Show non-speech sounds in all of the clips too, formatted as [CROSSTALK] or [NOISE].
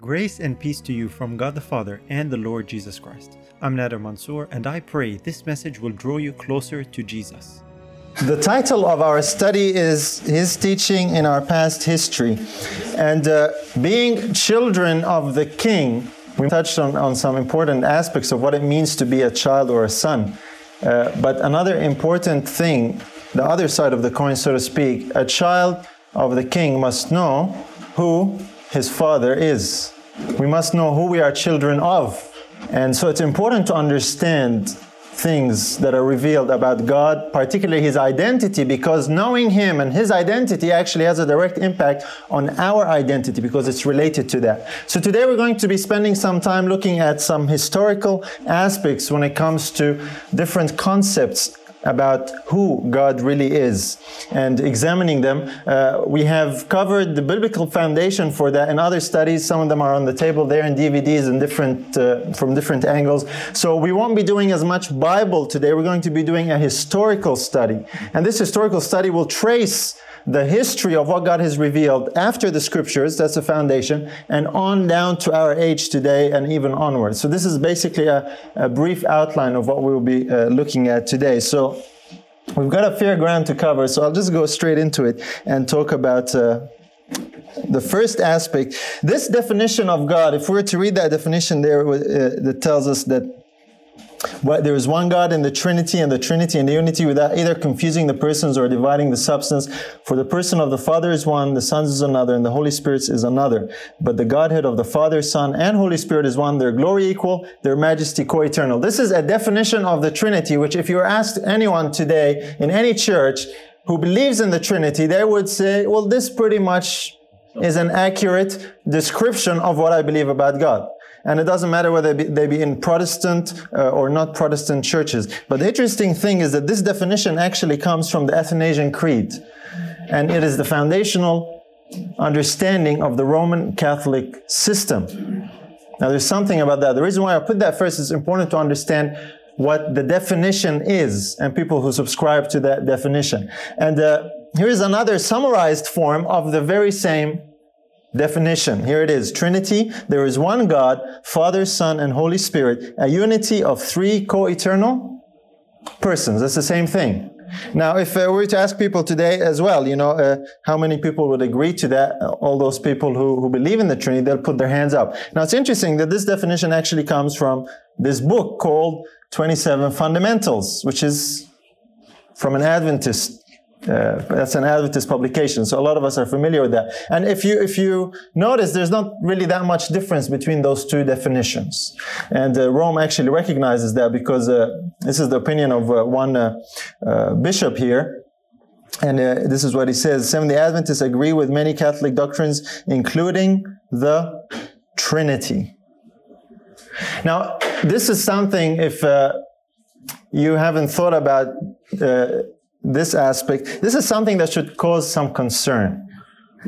Grace and peace to you from God the Father and the Lord Jesus Christ. I'm Nader Mansour, and I pray this message will draw you closer to Jesus. The title of our study is His Teaching in Our Past History. And uh, being children of the King, we touched on, on some important aspects of what it means to be a child or a son. Uh, but another important thing, the other side of the coin, so to speak, a child of the King must know who his Father is. We must know who we are children of. And so it's important to understand things that are revealed about God, particularly His identity, because knowing Him and His identity actually has a direct impact on our identity because it's related to that. So today we're going to be spending some time looking at some historical aspects when it comes to different concepts about who God really is and examining them. Uh, we have covered the biblical foundation for that in other studies. Some of them are on the table there in DVDs and different uh, from different angles. So we won't be doing as much Bible today. We're going to be doing a historical study, and this historical study will trace the history of what God has revealed after the scriptures, that's the foundation, and on down to our age today and even onward. So, this is basically a, a brief outline of what we'll be uh, looking at today. So, we've got a fair ground to cover, so I'll just go straight into it and talk about. Uh, the first aspect, this definition of God, if we were to read that definition there, uh, that tells us that there is one God in the Trinity and the Trinity and the unity without either confusing the persons or dividing the substance. For the person of the Father is one, the Son is another, and the Holy Spirit is another. But the Godhead of the Father, Son, and Holy Spirit is one, their glory equal, their majesty co-eternal. This is a definition of the Trinity, which if you were asked anyone today in any church who believes in the Trinity, they would say, well, this pretty much is an accurate description of what I believe about God. And it doesn't matter whether they be, they be in Protestant uh, or not Protestant churches. But the interesting thing is that this definition actually comes from the Athanasian Creed. And it is the foundational understanding of the Roman Catholic system. Now, there's something about that. The reason why I put that first is important to understand what the definition is and people who subscribe to that definition. And uh, here's another summarized form of the very same Definition. Here it is. Trinity. There is one God, Father, Son, and Holy Spirit, a unity of three co-eternal persons. That's the same thing. Now, if uh, we were to ask people today as well, you know, uh, how many people would agree to that? Uh, all those people who, who believe in the Trinity, they'll put their hands up. Now, it's interesting that this definition actually comes from this book called 27 Fundamentals, which is from an Adventist uh, that's an Adventist publication, so a lot of us are familiar with that. And if you if you notice, there's not really that much difference between those two definitions. And uh, Rome actually recognizes that because uh, this is the opinion of uh, one uh, uh, bishop here. And this is what he says: Seventh Adventists agree with many Catholic doctrines, including the Trinity. Now, this is something if you haven't thought about this aspect, this is something that should cause some concern.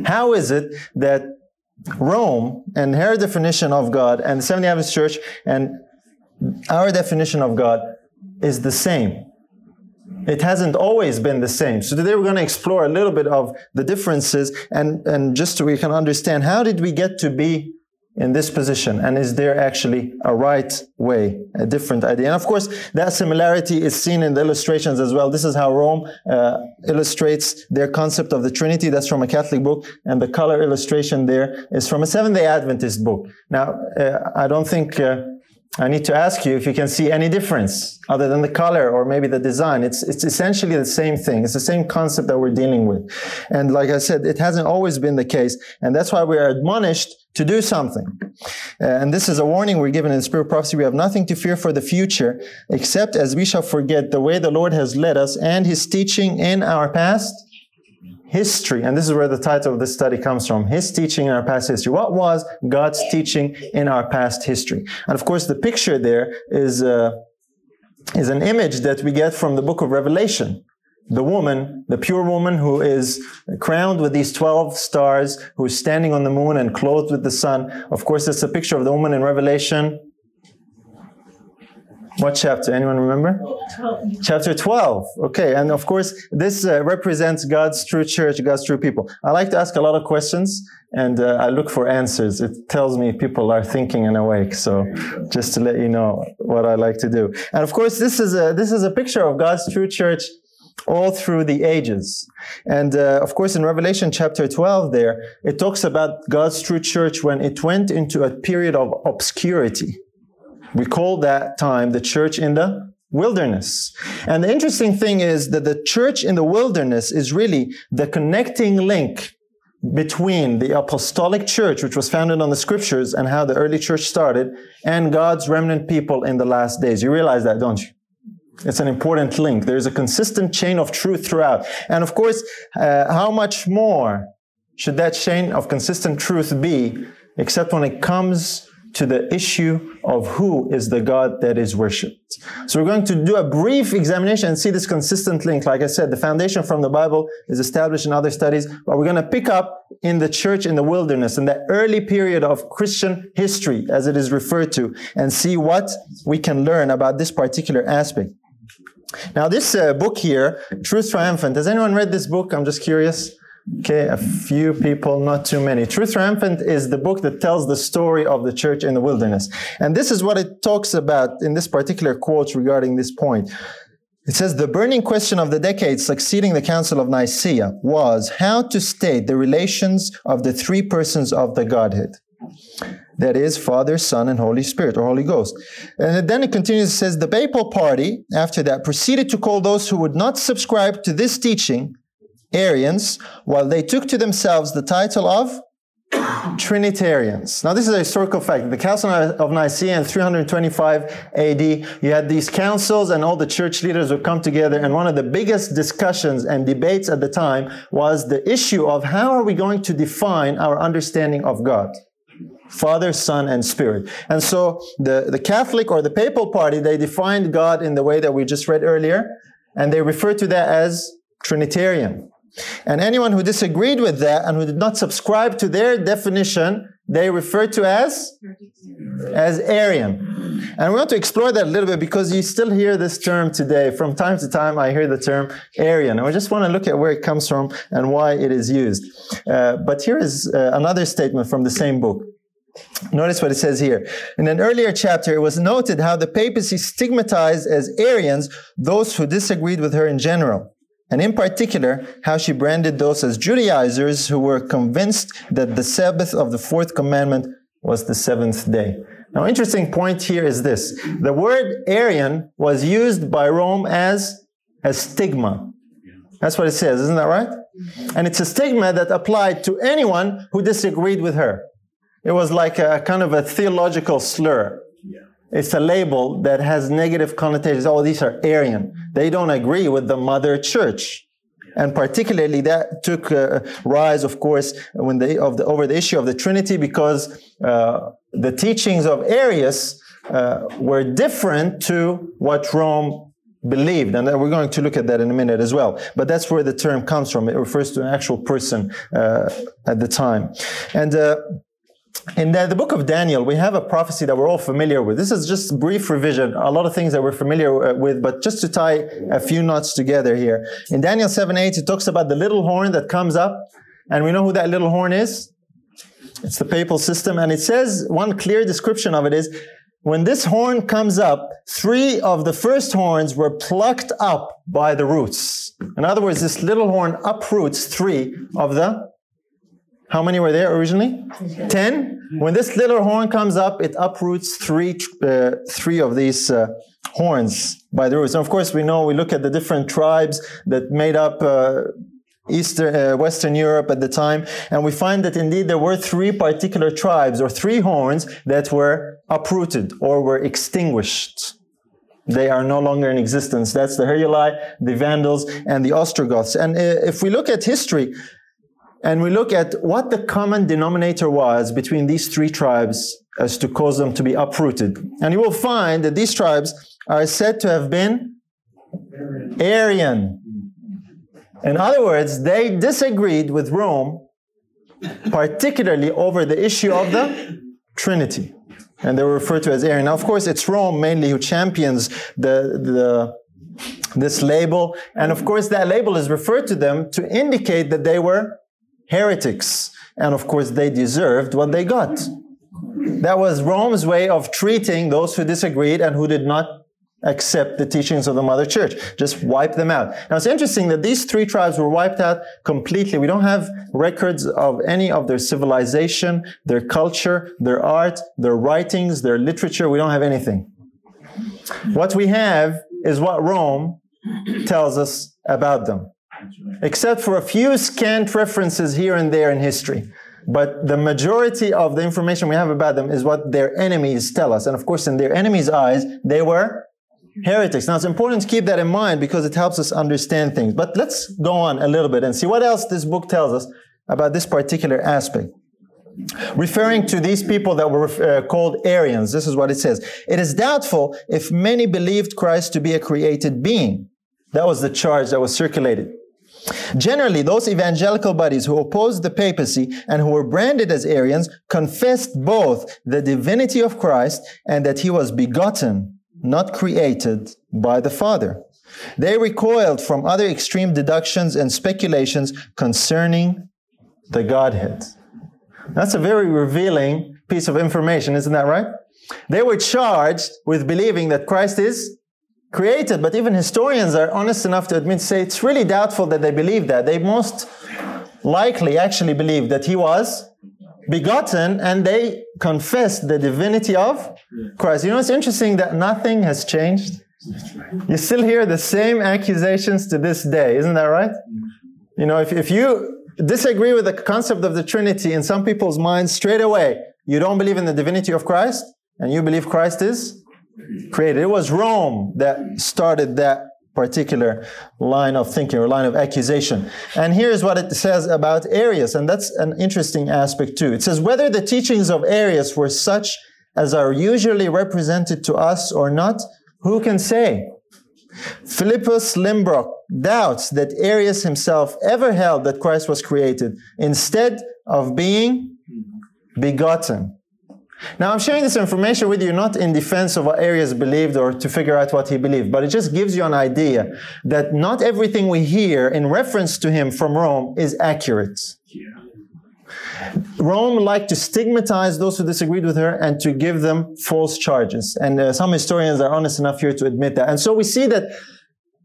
How is it that Rome and her definition of God and the Seventh Adventist Church and our definition of God is the same? It hasn't always been the same. So today we're going to explore a little bit of the differences and, and just so we can understand how did we get to be in this position? And is there actually a right way, a different idea? And of course, that similarity is seen in the illustrations as well. This is how Rome uh, illustrates their concept of the Trinity. That's from a Catholic book. And the color illustration there is from a Seventh day Adventist book. Now, uh, I don't think uh, I need to ask you if you can see any difference other than the color or maybe the design. It's, it's essentially the same thing. It's the same concept that we're dealing with. And like I said, it hasn't always been the case. And that's why we are admonished to do something. Uh, and this is a warning we're given in Spirit Prophecy. We have nothing to fear for the future, except as we shall forget the way the Lord has led us and his teaching in our past history. And this is where the title of this study comes from. His teaching in our past history. What was God's teaching in our past history? And of course, the picture there is, uh, is an image that we get from the book of Revelation. The woman, the pure woman who is crowned with these 12 stars, who is standing on the moon and clothed with the sun. Of course, it's a picture of the woman in Revelation What chapter? Anyone remember? 12. Chapter 12. Okay, and of course, this uh, represents God's true church, God's true people. I like to ask a lot of questions and uh, I look for answers. It tells me people are thinking and awake. So, just to let you know what I like to do. And of course, this is a this is a picture of God's true church all through the ages. And uh, of course, in Revelation chapter 12, there, it talks about God's true church when it went into a period of obscurity. We call that time the church in the wilderness. And the interesting thing is that the church in the wilderness is really the connecting link between the apostolic church, which was founded on the scriptures and how the early church started, and God's remnant people in the last days. You realize that, don't you? It's an important link. There's a consistent chain of truth throughout. And of course, uh, how much more should that chain of consistent truth be, except when it comes to the issue of who is the God that is worshipped. So we're going to do a brief examination and see this consistent link. Like I said, the foundation from the Bible is established in other studies, but we're going to pick up in the church in the wilderness, in the early period of Christian history, as it is referred to, and see what we can learn about this particular aspect. Now, this uh, book here, Truth Triumphant, has anyone read this book? I'm just curious. Okay, a few people, not too many. Truth Triumphant is the book that tells the story of the church in the wilderness. And this is what it talks about in this particular quote regarding this point. It says the burning question of the decades succeeding the Council of Nicaea was how to state the relations of the three persons of the Godhead. That is Father, Son, and Holy Spirit, or Holy Ghost. And then it continues, it says, the papal party, after that, proceeded to call those who would not subscribe to this teaching Arians, while they took to themselves the title of Trinitarians. Now, this is a historical fact. The Council of Nicaea in 325 AD, you had these councils and all the church leaders would come together. And one of the biggest discussions and debates at the time was the issue of how are we going to define our understanding of God? Father, Son, and Spirit. And so the, the Catholic or the Papal Party, they defined God in the way that we just read earlier, and they refer to that as Trinitarian. And anyone who disagreed with that and who did not subscribe to their definition, they refer to as as Arian. And we want to explore that a little bit because you still hear this term today. From time to time, I hear the term Arian. And we just want to look at where it comes from and why it is used. Uh, but here is uh, another statement from the same book. Notice what it says here. In an earlier chapter, it was noted how the papacy stigmatized as Arians those who disagreed with her in general, and in particular, how she branded those as Judaizers who were convinced that the Sabbath of the fourth commandment was the seventh day. Now, interesting point here is this. The word Arian was used by Rome as a stigma. That's what it says, isn't that right? And it's a stigma that applied to anyone who disagreed with her. It was like a kind of a theological slur. Yeah. It's a label that has negative connotations. Oh, these are Arian. They don't agree with the mother church. And particularly that took uh, rise, of course, when they, of the, over the issue of the Trinity, because uh, the teachings of Arius uh, were different to what Rome believed. And we're going to look at that in a minute as well. But that's where the term comes from. It refers to an actual person uh, at the time. And uh, in the, the, book of Daniel, we have a prophecy that we're all familiar with. This is just brief revision, a lot of things that we're familiar uh, with, but just to tie a few knots together here. In Daniel 7 8, it talks about the little horn that comes up, and we know who that little horn is. It's the papal system, and it says one clear description of it is when this horn comes up, three of the first horns were plucked up by the roots. In other words, this little horn uproots three of the how many were there originally? Ten. When this little horn comes up, it uproots three, uh, three of these uh, horns by the roots. And of course, we know we look at the different tribes that made up uh, Eastern, uh, Western Europe at the time, and we find that indeed there were three particular tribes or three horns that were uprooted or were extinguished. They are no longer in existence. That's the Heruli, the Vandals, and the Ostrogoths. And uh, if we look at history, and we look at what the common denominator was between these three tribes as to cause them to be uprooted. And you will find that these tribes are said to have been Arian. In other words, they disagreed with Rome, particularly over the issue of the Trinity. and they were referred to as Arian. Now, of course, it's Rome mainly who champions the, the, this label. And of course, that label is referred to them to indicate that they were heretics. And of course, they deserved what they got. That was Rome's way of treating those who disagreed and who did not accept the teachings of the mother church. Just wipe them out. Now it's interesting that these three tribes were wiped out completely. We don't have records of any of their civilization, their culture, their art, their writings, their literature. We don't have anything. What we have is what Rome tells us about them. Except for a few scant references here and there in history. But the majority of the information we have about them is what their enemies tell us. And of course, in their enemies' eyes, they were heretics. Now, it's important to keep that in mind because it helps us understand things. But let's go on a little bit and see what else this book tells us about this particular aspect. Referring to these people that were uh, called Arians, this is what it says. It is doubtful if many believed Christ to be a created being. That was the charge that was circulated. Generally, those evangelical bodies who opposed the papacy and who were branded as Arians confessed both the divinity of Christ and that he was begotten not created by the Father. They recoiled from other extreme deductions and speculations concerning the Godhead. That's a very revealing piece of information, isn't that right? They were charged with believing that Christ is created, but even historians are honest enough to admit, say it's really doubtful that they believe that. They most likely actually believe that he was begotten and they confessed the divinity of Christ. You know, it's interesting that nothing has changed. You still hear the same accusations to this day, isn't that right? You know, if, if you disagree with the concept of the Trinity in some people's minds straight away, you don't believe in the divinity of Christ and you believe Christ is created. It was Rome that started that particular line of thinking or line of accusation. And here's what it says about Arius, and that's an interesting aspect too. It says, whether the teachings of Arius were such as are usually represented to us or not, who can say? Philippus Limborch doubts that Arius himself ever held that Christ was created instead of being begotten. Now, I'm sharing this information with you not in defense of what Arius believed or to figure out what he believed, but it just gives you an idea that not everything we hear in reference to him from Rome is accurate. Rome liked to stigmatize those who disagreed with her and to give them false charges. And uh, some historians are honest enough here to admit that. And so we see that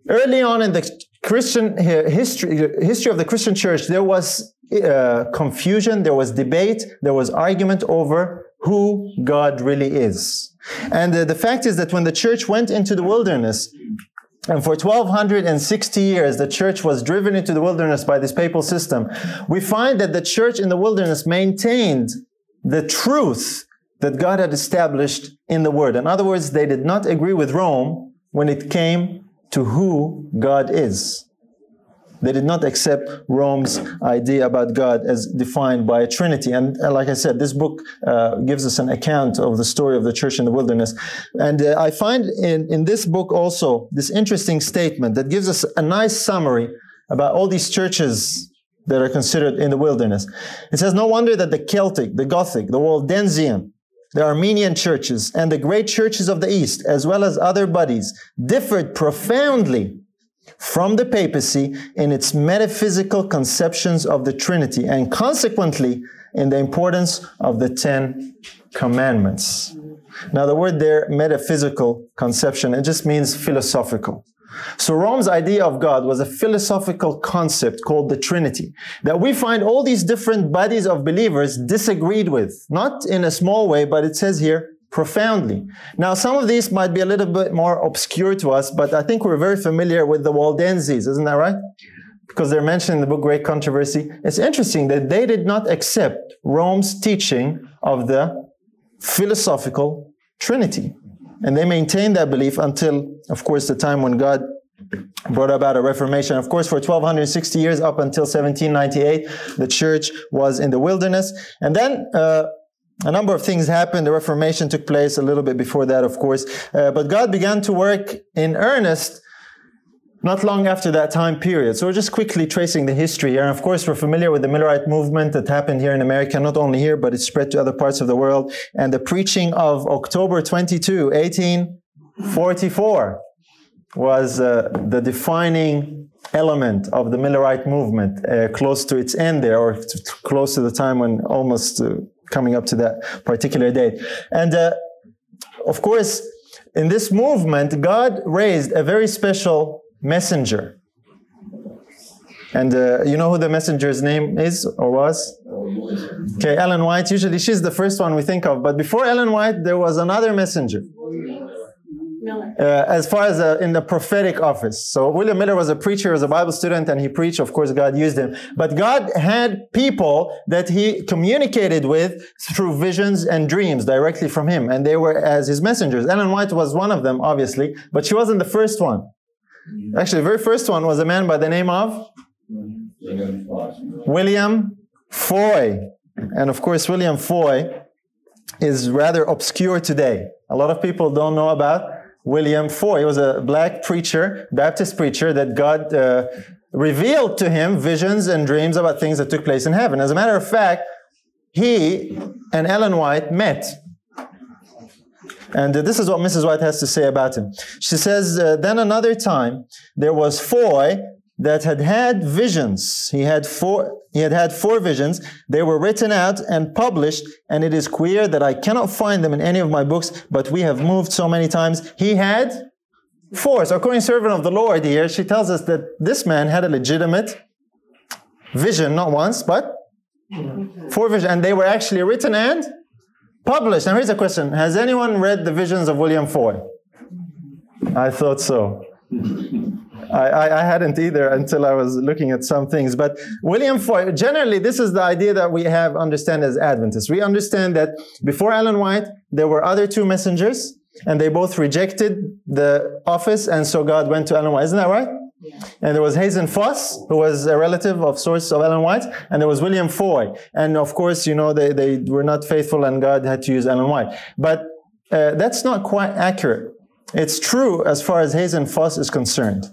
early on in the Christian history, history of the Christian church, there was uh, confusion, there was debate, there was argument over who God really is. And uh, the fact is that when the church went into the wilderness, and for 1260 years, the church was driven into the wilderness by this papal system. We find that the church in the wilderness maintained the truth that God had established in the Word. In other words, they did not agree with Rome when it came to who God is. They did not accept Rome's idea about God as defined by a Trinity. And uh, like I said, this book uh, gives us an account of the story of the church in the wilderness. And uh, I find in, in this book also this interesting statement that gives us a nice summary about all these churches that are considered in the wilderness. It says, No wonder that the Celtic, the Gothic, the Waldensian, the Armenian churches, and the great churches of the East, as well as other bodies, differed profoundly from the papacy in its metaphysical conceptions of the Trinity and consequently in the importance of the Ten Commandments. Now, the word there, metaphysical conception, it just means philosophical. So Rome's idea of God was a philosophical concept called the Trinity that we find all these different bodies of believers disagreed with. Not in a small way, but it says here, profoundly. Now, some of these might be a little bit more obscure to us, but I think we're very familiar with the Waldenses, isn't that right? Because they're mentioned in the book Great Controversy. It's interesting that they did not accept Rome's teaching of the philosophical Trinity. And they maintained that belief until, of course, the time when God brought about a reformation. Of course, for 1260 years up until 1798, the church was in the wilderness. And then, uh, a number of things happened. The Reformation took place a little bit before that, of course. Uh, but God began to work in earnest not long after that time period. So we're just quickly tracing the history here. And of course, we're familiar with the Millerite movement that happened here in America, not only here, but it spread to other parts of the world. And the preaching of October 22, 1844 was uh, the defining element of the Millerite movement, uh, close to its end there, or close to the time when almost uh, coming up to that particular date. And uh, of course, in this movement, God raised a very special messenger. And uh, you know who the messenger's name is or was? Okay, Ellen White. Usually she's the first one we think of. But before Ellen White, there was another messenger. Uh, as far as uh, in the prophetic office. So William Miller was a preacher, was a Bible student, and he preached. Of course, God used him. But God had people that he communicated with through visions and dreams directly from him, and they were as his messengers. Ellen White was one of them, obviously, but she wasn't the first one. Actually, the very first one was a man by the name of William Foy. And of course, William Foy is rather obscure today. A lot of people don't know about William Foy. He was a black preacher, Baptist preacher, that God uh, revealed to him visions and dreams about things that took place in heaven. As a matter of fact, he and Ellen White met and uh, this is what Mrs. White has to say about him. She says, uh, Then another time, there was Foy that had had visions. He had four, he had had four visions. They were written out and published, and it is queer that I cannot find them in any of my books, but we have moved so many times. He had four. So according to servant of the Lord here, she tells us that this man had a legitimate vision, not once, but four visions, and they were actually written and Published. Now here's a question. Has anyone read the visions of William Foy? I thought so. I, I, I, hadn't either until I was looking at some things. But William Foy, generally, this is the idea that we have understand as Adventists. We understand that before Ellen White, there were other two messengers, and they both rejected the office, and so God went to Ellen White. Isn't that right? And there was Hazen Foss, who was a relative of source of Ellen White, and there was William Foy. And of course, you know, they, they were not faithful and God had to use Ellen White. But uh, that's not quite accurate. It's true as far as Hazen Foss is concerned.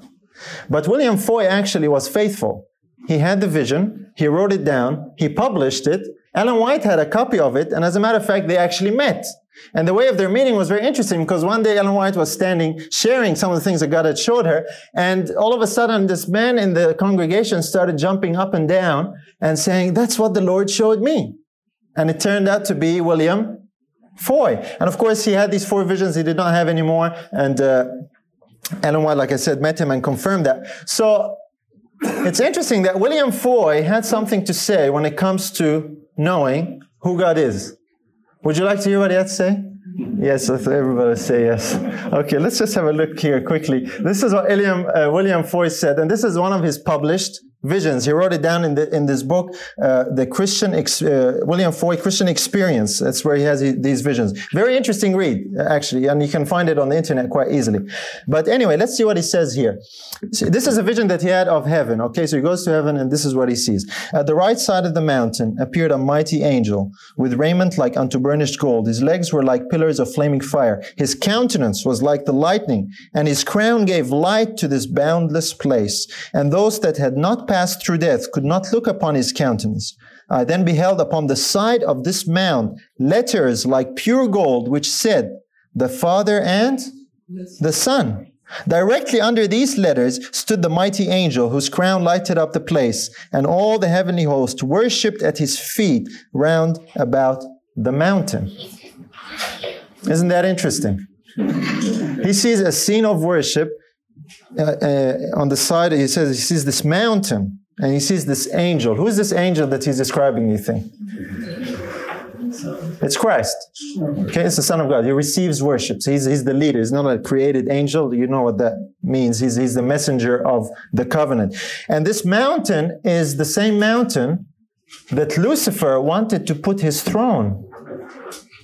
But William Foy actually was faithful. He had the vision, he wrote it down, he published it. Ellen White had a copy of it, and as a matter of fact, they actually met. And the way of their meeting was very interesting because one day Ellen White was standing sharing some of the things that God had showed her. And all of a sudden, this man in the congregation started jumping up and down and saying, That's what the Lord showed me. And it turned out to be William Foy. And of course, he had these four visions he did not have anymore. And uh, Ellen White, like I said, met him and confirmed that. So it's interesting that William Foy had something to say when it comes to knowing who God is. Would you like to hear what he had to say? Yes, everybody say yes. Okay, let's just have a look here quickly. This is what William, uh, William Foy said, and this is one of his published visions. He wrote it down in, the, in this book, uh, the Christian, ex, uh, William Foy Christian Experience. That's where he has these visions. Very interesting read, actually, and you can find it on the internet quite easily. But anyway, let's see what he says here. This is a vision that he had of heaven. Okay, so he goes to heaven and this is what he sees. At the right side of the mountain appeared a mighty angel with raiment like unto burnished gold. His legs were like pillars of flaming fire. His countenance was like the lightning and his crown gave light to this boundless place. And those that had not passed through death could not look upon his countenance. I then beheld upon the side of this mount letters like pure gold, which said, The Father and the Son. Directly under these letters stood the mighty angel whose crown lighted up the place, and all the heavenly host worshipped at his feet round about the mountain. Isn't that interesting? He sees a scene of worship uh, uh, on the side, he says he sees this mountain and he sees this angel. Who is this angel that he's describing, you think? It's Christ. Okay, it's the Son of God. He receives worship. So he's, he's the leader. He's not a created angel. You know what that means. He's, he's the messenger of the covenant. And this mountain is the same mountain that Lucifer wanted to put his throne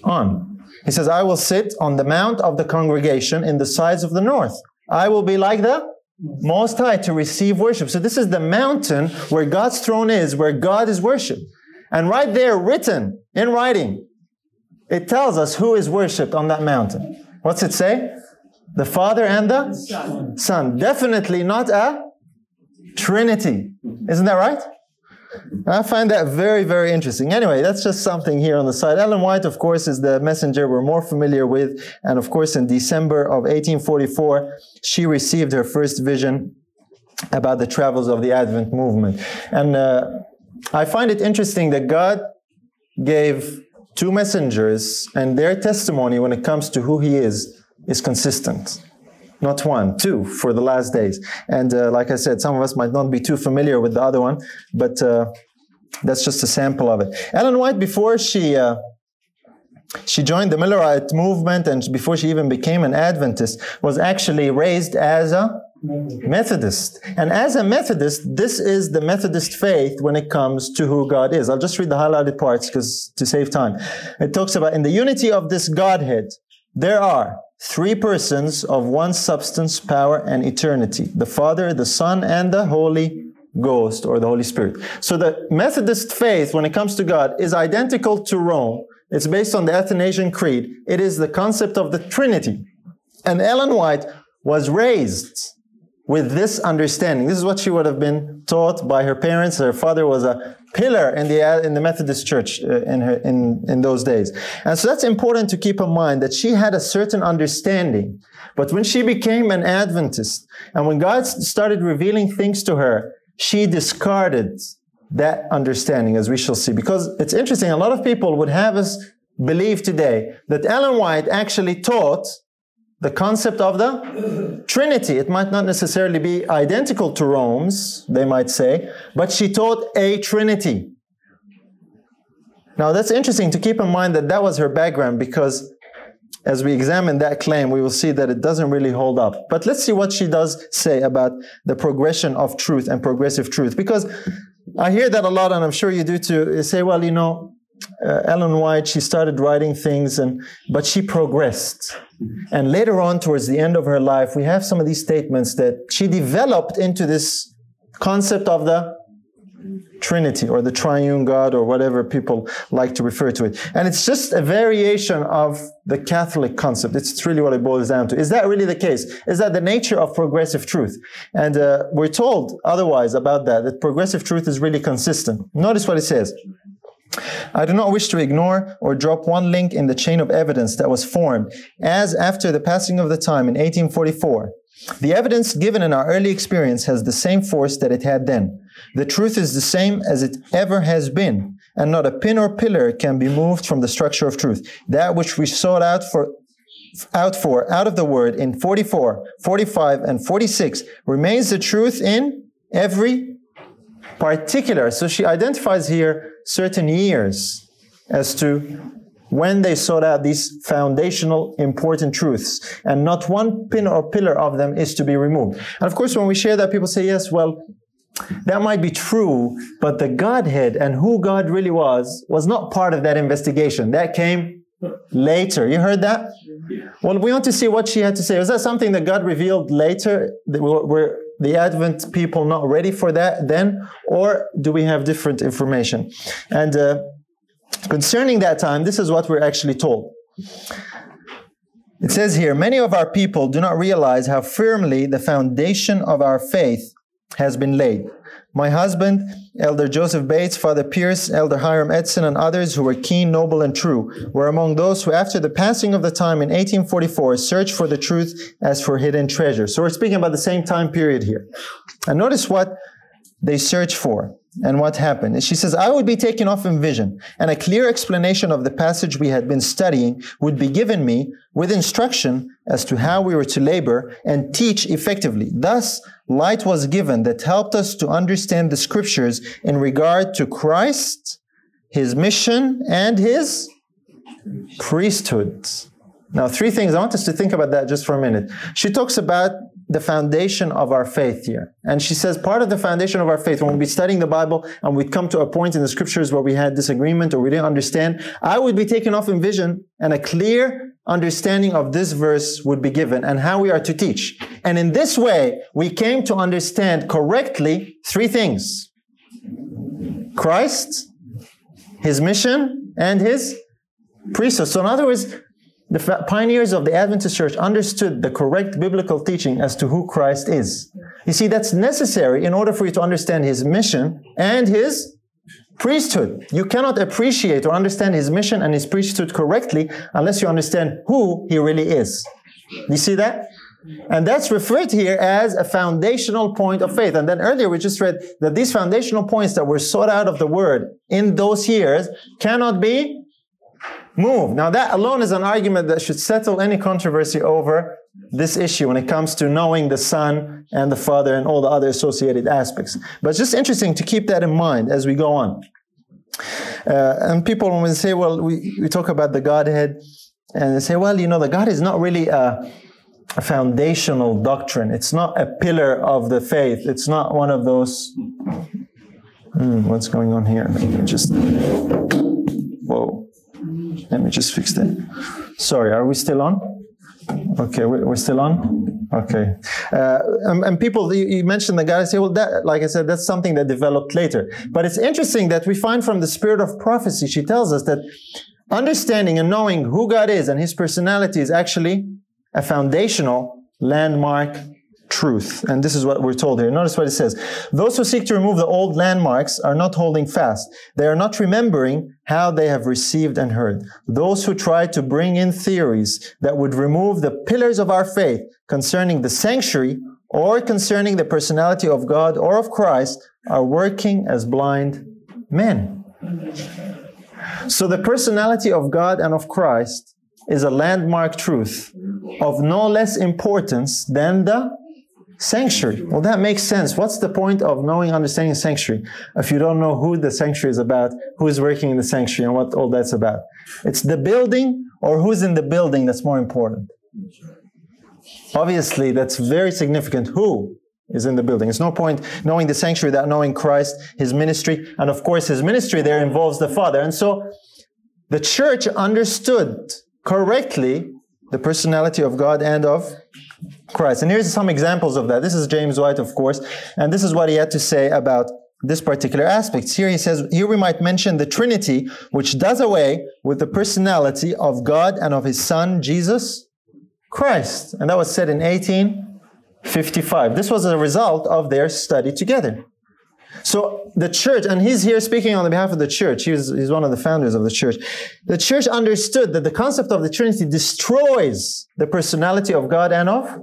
on. He says, I will sit on the mount of the congregation in the sides of the north. I will be like the Most High to receive worship. So this is the mountain where God's throne is, where God is worshiped. And right there, written in writing, it tells us who is worshipped on that mountain. What's it say? The Father and the Son. Son. Definitely not a Trinity. Isn't that right? I find that very, very interesting. Anyway, that's just something here on the side. Ellen White, of course, is the messenger we're more familiar with. And of course, in December of 1844, she received her first vision about the travels of the Advent movement. And uh, I find it interesting that God gave two messengers, and their testimony when it comes to who He is is consistent. Not one, two for the last days. And uh, like I said, some of us might not be too familiar with the other one, but uh, that's just a sample of it. Ellen White, before she uh, she joined the Millerite movement and before she even became an Adventist, was actually raised as a Methodist. And as a Methodist, this is the Methodist faith when it comes to who God is. I'll just read the highlighted parts because to save time. It talks about in the unity of this Godhead, there are three persons of one substance, power, and eternity. The Father, the Son, and the Holy Ghost or the Holy Spirit. So the Methodist faith when it comes to God is identical to Rome. It's based on the Athanasian Creed. It is the concept of the Trinity. And Ellen White was raised with this understanding. This is what she would have been taught by her parents. Her father was a pillar in the in the Methodist Church uh, in her in in those days, and so that's important to keep in mind that she had a certain understanding. But when she became an Adventist, and when God started revealing things to her, she discarded that understanding, as we shall see. Because it's interesting, a lot of people would have us believe today that Ellen White actually taught the concept of the Trinity. It might not necessarily be identical to Rome's, they might say, but she taught a Trinity. Now that's interesting to keep in mind that that was her background because as we examine that claim, we will see that it doesn't really hold up. But let's see what she does say about the progression of truth and progressive truth. Because I hear that a lot, and I'm sure you do too. You say, well, you know, uh, Ellen White, she started writing things, and but she progressed. And later on, towards the end of her life, we have some of these statements that she developed into this concept of the Trinity or the triune God or whatever people like to refer to it. And it's just a variation of the Catholic concept. It's really what it boils down to. Is that really the case? Is that the nature of progressive truth? And uh, we're told otherwise about that, that progressive truth is really consistent. Notice what it says. I do not wish to ignore or drop one link in the chain of evidence that was formed as after the passing of the time in 1844. The evidence given in our early experience has the same force that it had then. The truth is the same as it ever has been, and not a pin or pillar can be moved from the structure of truth. That which we sought out for out for out of the word in 44, 45, and 46 remains the truth in every particular. So she identifies here certain years as to when they sought out these foundational important truths and not one pin or pillar of them is to be removed. And of course, when we share that, people say, yes, well, that might be true, but the Godhead and who God really was was not part of that investigation. That came later. You heard that? Well, we want to see what she had to say. Was that something that God revealed later? Were the Advent people not ready for that then? Or do we have different information? And uh, concerning that time, this is what we're actually told. It says here, many of our people do not realize how firmly the foundation of our faith has been laid. My husband, Elder Joseph Bates, Father Pierce, Elder Hiram Edson, and others who were keen, noble, and true were among those who, after the passing of the time in 1844, searched for the truth as for hidden treasure. So we're speaking about the same time period here. And notice what they searched for and what happened. She says, I would be taken off in vision, and a clear explanation of the passage we had been studying would be given me with instruction as to how we were to labor and teach effectively. Thus, light was given that helped us to understand the scriptures in regard to Christ, his mission, and his priesthood. Now, three things. I want us to think about that just for a minute. She talks about the foundation of our faith here. And she says part of the foundation of our faith, when we'd be studying the Bible and we'd come to a point in the scriptures where we had disagreement or we didn't understand, I would be taken off in vision and a clear understanding of this verse would be given and how we are to teach. And in this way, we came to understand correctly three things. Christ, His mission, and His priesthood. So in other words, the pioneers of the Adventist church understood the correct biblical teaching as to who Christ is. You see, that's necessary in order for you to understand his mission and his priesthood. You cannot appreciate or understand his mission and his priesthood correctly unless you understand who he really is. You see that? And that's referred here as a foundational point of faith. And then earlier we just read that these foundational points that were sought out of the word in those years cannot be moved. Now that alone is an argument that should settle any controversy over this issue when it comes to knowing the Son and the Father and all the other associated aspects. But it's just interesting to keep that in mind as we go on. Uh, and people, when they say, well, we, we talk about the Godhead, and they say, well, you know, the God is not really a, a foundational doctrine. It's not a pillar of the faith. It's not one of those. Hmm, what's going on here? Just. Whoa. Let me just fix that. Sorry, are we still on? Okay, we're still on. Okay, uh, and, and, people, you, mentioned the guy I say, well, that, like I said, that's something that developed later. But it's interesting that we find from the spirit of prophecy, she tells us that understanding and knowing who God is and His personality is actually a foundational landmark truth. And this is what we're told here. Notice what it says. Those who seek to remove the old landmarks are not holding fast. They are not remembering how they have received and heard. Those who try to bring in theories that would remove the pillars of our faith concerning the sanctuary or concerning the personality of God or of Christ are working as blind men. So the personality of God and of Christ is a landmark truth of no less importance than the Sanctuary. Well, that makes sense. What's the point of knowing, understanding sanctuary if you don't know who the sanctuary is about, who is working in the sanctuary, and what all that's about? It's the building or who's in the building that's more important. Obviously, that's very significant. Who is in the building? It's no point knowing the sanctuary without knowing Christ, His ministry, and of course, His ministry there involves the Father. And so, the church understood correctly the personality of God and of Christ. And here's some examples of that. This is James White, of course, and this is what he had to say about this particular aspect. Here he says, here we might mention the Trinity, which does away with the personality of God and of his Son, Jesus Christ. And that was said in 1855. This was a result of their study together. So the church, and he's here speaking on behalf of the church. He's, he's one of the founders of the church. The church understood that the concept of the Trinity destroys the personality of God and of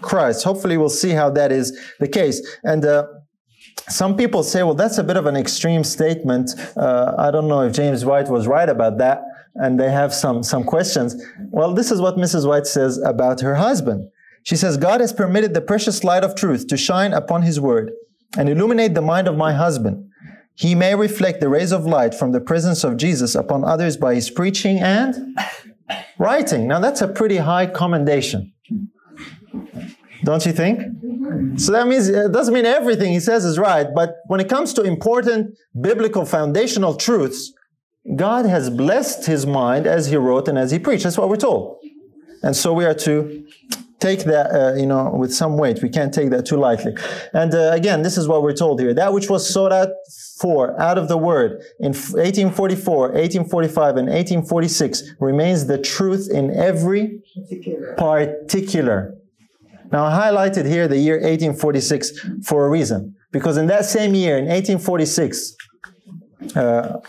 Christ. Hopefully, we'll see how that is the case. And uh, some people say, well, that's a bit of an extreme statement. Uh, I don't know if James White was right about that. And they have some, some questions. Well, this is what Mrs. White says about her husband. She says, God has permitted the precious light of truth to shine upon his word and illuminate the mind of my husband. He may reflect the rays of light from the presence of Jesus upon others by his preaching and writing. Now that's a pretty high commendation. Don't you think? So that means it doesn't mean everything he says is right, but when it comes to important biblical foundational truths, God has blessed his mind as he wrote and as he preached. That's what we're told. And so we are to take that, uh, you know, with some weight. We can't take that too lightly. And uh, again, this is what we're told here. That which was sought out for out of the word in 1844, 1845, and 1846 remains the truth in every particular. Now, I highlighted here the year 1846 for a reason. Because in that same year, in 1846, uh,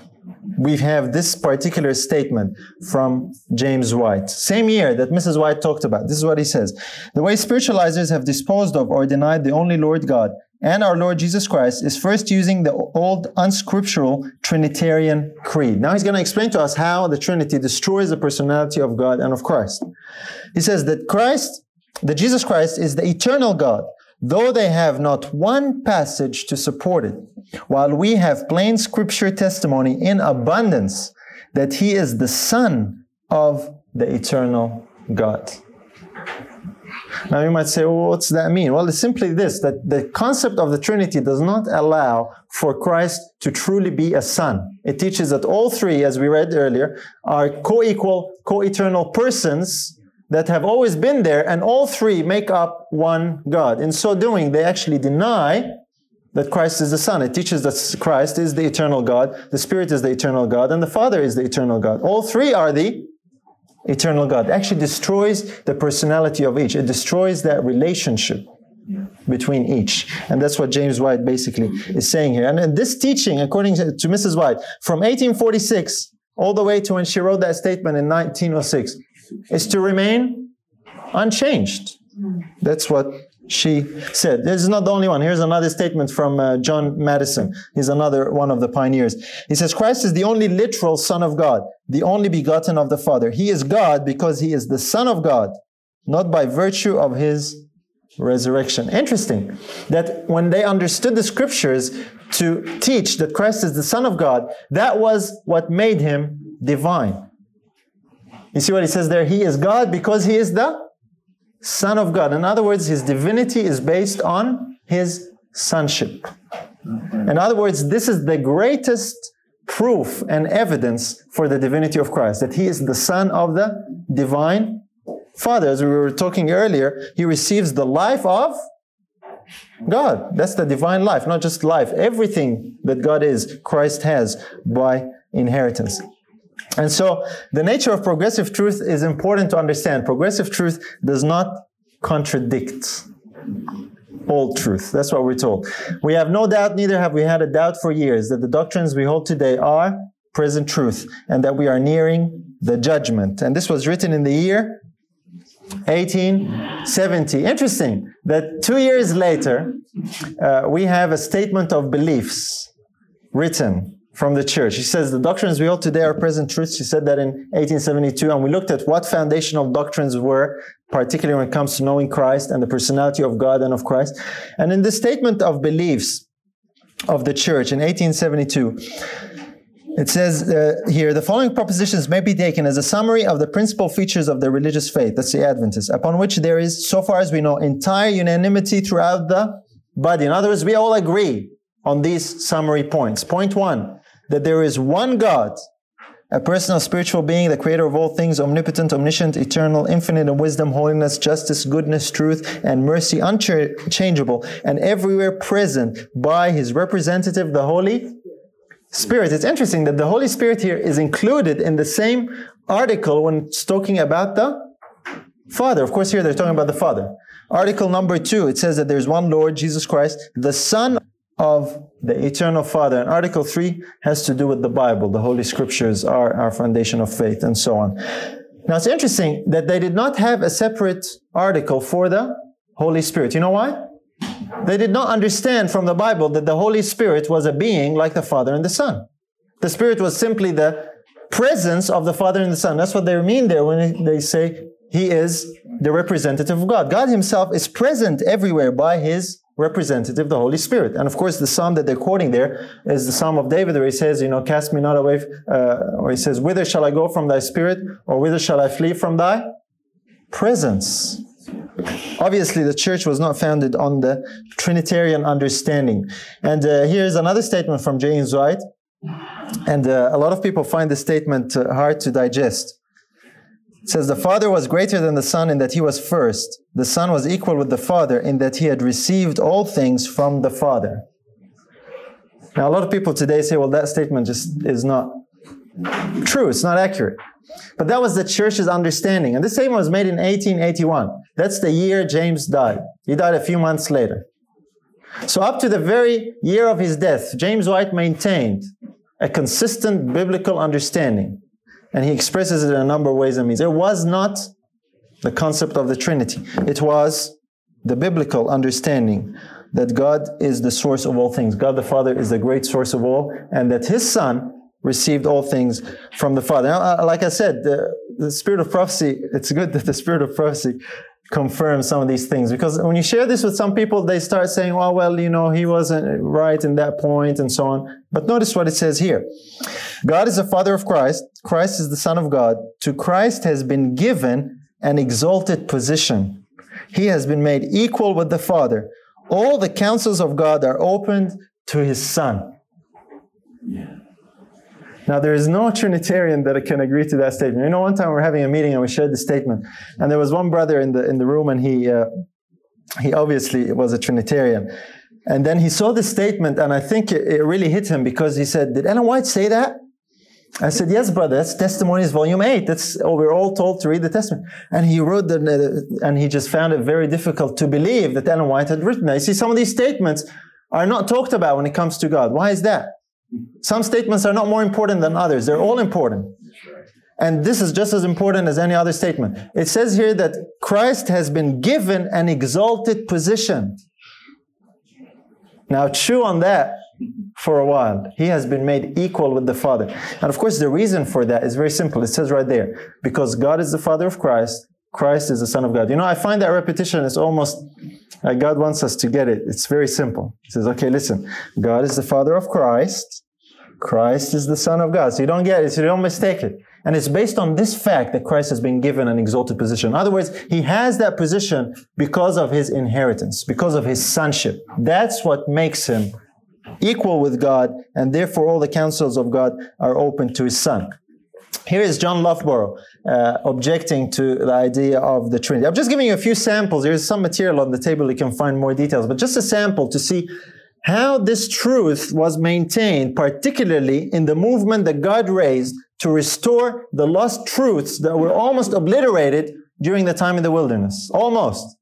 we have this particular statement from James White. Same year that Mrs. White talked about. This is what he says. The way spiritualizers have disposed of or denied the only Lord God and our Lord Jesus Christ is first using the old unscriptural Trinitarian creed. Now he's going to explain to us how the Trinity destroys the personality of God and of Christ. He says that Christ, that Jesus Christ is the eternal God though they have not one passage to support it, while we have plain scripture testimony in abundance that he is the Son of the eternal God. Now you might say, well, what's that mean? Well, it's simply this that the concept of the Trinity does not allow for Christ to truly be a son. It teaches that all three, as we read earlier, are co equal, co eternal persons that have always been there, and all three make up one God. In so doing, they actually deny that Christ is the Son. It teaches that Christ is the eternal God, the Spirit is the eternal God, and the Father is the eternal God. All three are the eternal God. It actually destroys the personality of each. It destroys that relationship between each. And that's what James White basically is saying here. And this teaching, according to Mrs. White, from 1846 all the way to when she wrote that statement in 1906, is to remain unchanged. That's what she said. This is not the only one. Here's another statement from uh, John Matteson. He's another one of the pioneers. He says, Christ is the only literal Son of God, the only begotten of the Father. He is God because he is the Son of God, not by virtue of his resurrection. Interesting that when they understood the scriptures to teach that Christ is the Son of God, that was what made him divine. You see what he says there? He is God because he is the Son of God. In other words, his divinity is based on his sonship. In other words, this is the greatest proof and evidence for the divinity of Christ, that he is the Son of the divine Father, as we were talking earlier, he receives the life of God. That's the divine life, not just life. Everything that God is, Christ has by inheritance. And so the nature of progressive truth is important to understand. Progressive truth does not contradict old truth. That's what we're told. We have no doubt, neither have we had a doubt for years, that the doctrines we hold today are present truth and that we are nearing the judgment. And this was written in the year 1870. Interesting that two years later, uh, we have a statement of beliefs written from the church. She says the doctrines we hold today are present truths. She said that in 1872, and we looked at what foundational doctrines were, particularly when it comes to knowing Christ and the personality of God and of Christ. And in the statement of beliefs of the church in 1872, it says uh, here the following propositions may be taken as a summary of the principal features of the religious faith, that's the Adventist, upon which there is, so far as we know, entire unanimity throughout the body. In other words, we all agree on these summary points. Point one, that there is one God, a personal spiritual being, the creator of all things, omnipotent, omniscient, eternal, infinite in wisdom, holiness, justice, goodness, truth, and mercy, unchangeable, and everywhere present by his representative, the Holy Spirit. It's interesting that the Holy Spirit here is included in the same article when it's talking about the Father. Of course, here they're talking about the Father. Article number two, it says that there's one Lord, Jesus Christ, the Son of the eternal Father. And Article three has to do with the Bible. The Holy Scriptures are our foundation of faith and so on. Now, it's interesting that they did not have a separate article for the Holy Spirit. You know why? They did not understand from the Bible that the Holy Spirit was a being like the Father and the Son. The Spirit was simply the presence of the Father and the Son. That's what they mean there when they say He is the representative of God. God Himself is present everywhere by His representative, the Holy Spirit. And of course, the psalm that they're quoting there is the Psalm of David, where he says, you know, cast me not away, uh, or he says, whither shall I go from thy spirit, or whither shall I flee from thy presence? Obviously, the church was not founded on the Trinitarian understanding. And uh, here's another statement from James White. And uh, a lot of people find this statement uh, hard to digest. Says, The Father was greater than the Son in that he was first. The Son was equal with the Father in that he had received all things from the Father. Now, a lot of people today say, well, that statement just is not true. It's not accurate. But that was the church's understanding. And this statement was made in 1881. That's the year James died. He died a few months later. So, up to the very year of his death, James White maintained a consistent biblical understanding. And he expresses it in a number of ways and means. It was not the concept of the Trinity, it was the biblical understanding that God is the source of all things. God the Father is the great source of all, and that his Son received all things from the Father. Now, uh, like I said, the spirit of prophecy, it's good that the spirit of prophecy confirms some of these things because when you share this with some people, they start saying, well, well, you know, he wasn't right in that point and so on. But notice what it says here. God is the Father of Christ. Christ is the Son of God. To Christ has been given an exalted position. He has been made equal with the Father. All the counsels of God are opened to his Son. Yeah. Now, there is no Trinitarian that can agree to that statement. You know, one time we were having a meeting and we shared the statement, and there was one brother in the in the room, and he uh, he obviously was a Trinitarian. And then he saw the statement, and I think it, it really hit him because he said, "Did Ellen White say that?" I said, Yes, brother, that's Testimonies, Volume 8. That's, oh, we're all told to read the Testament. And he wrote that, and he just found it very difficult to believe that Ellen White had written that. You see, some of these statements are not talked about when it comes to God. Why is that? Some statements are not more important than others, they're all important. And this is just as important as any other statement. It says here that Christ has been given an exalted position. Now, chew on that for a while. He has been made equal with the Father. And of course, the reason for that is very simple. It says right there because God is the Father of Christ, Christ is the Son of God. You know, I find that repetition is almost like God wants us to get it. It's very simple. He says, okay, listen, God is the Father of Christ, Christ is the Son of God. So you don't get it, so you don't mistake it. And it's based on this fact that Christ has been given an exalted position. In other words, he has that position because of his inheritance, because of his sonship. That's what makes him equal with God, and therefore all the counsels of God are open to his son. Here is John Loughborough uh, objecting to the idea of the Trinity. I'm just giving you a few samples. There's some material on the table, you can find more details, but just a sample to see how this truth was maintained, particularly in the movement that God raised to restore the lost truths that were almost obliterated during the time in the wilderness. Almost,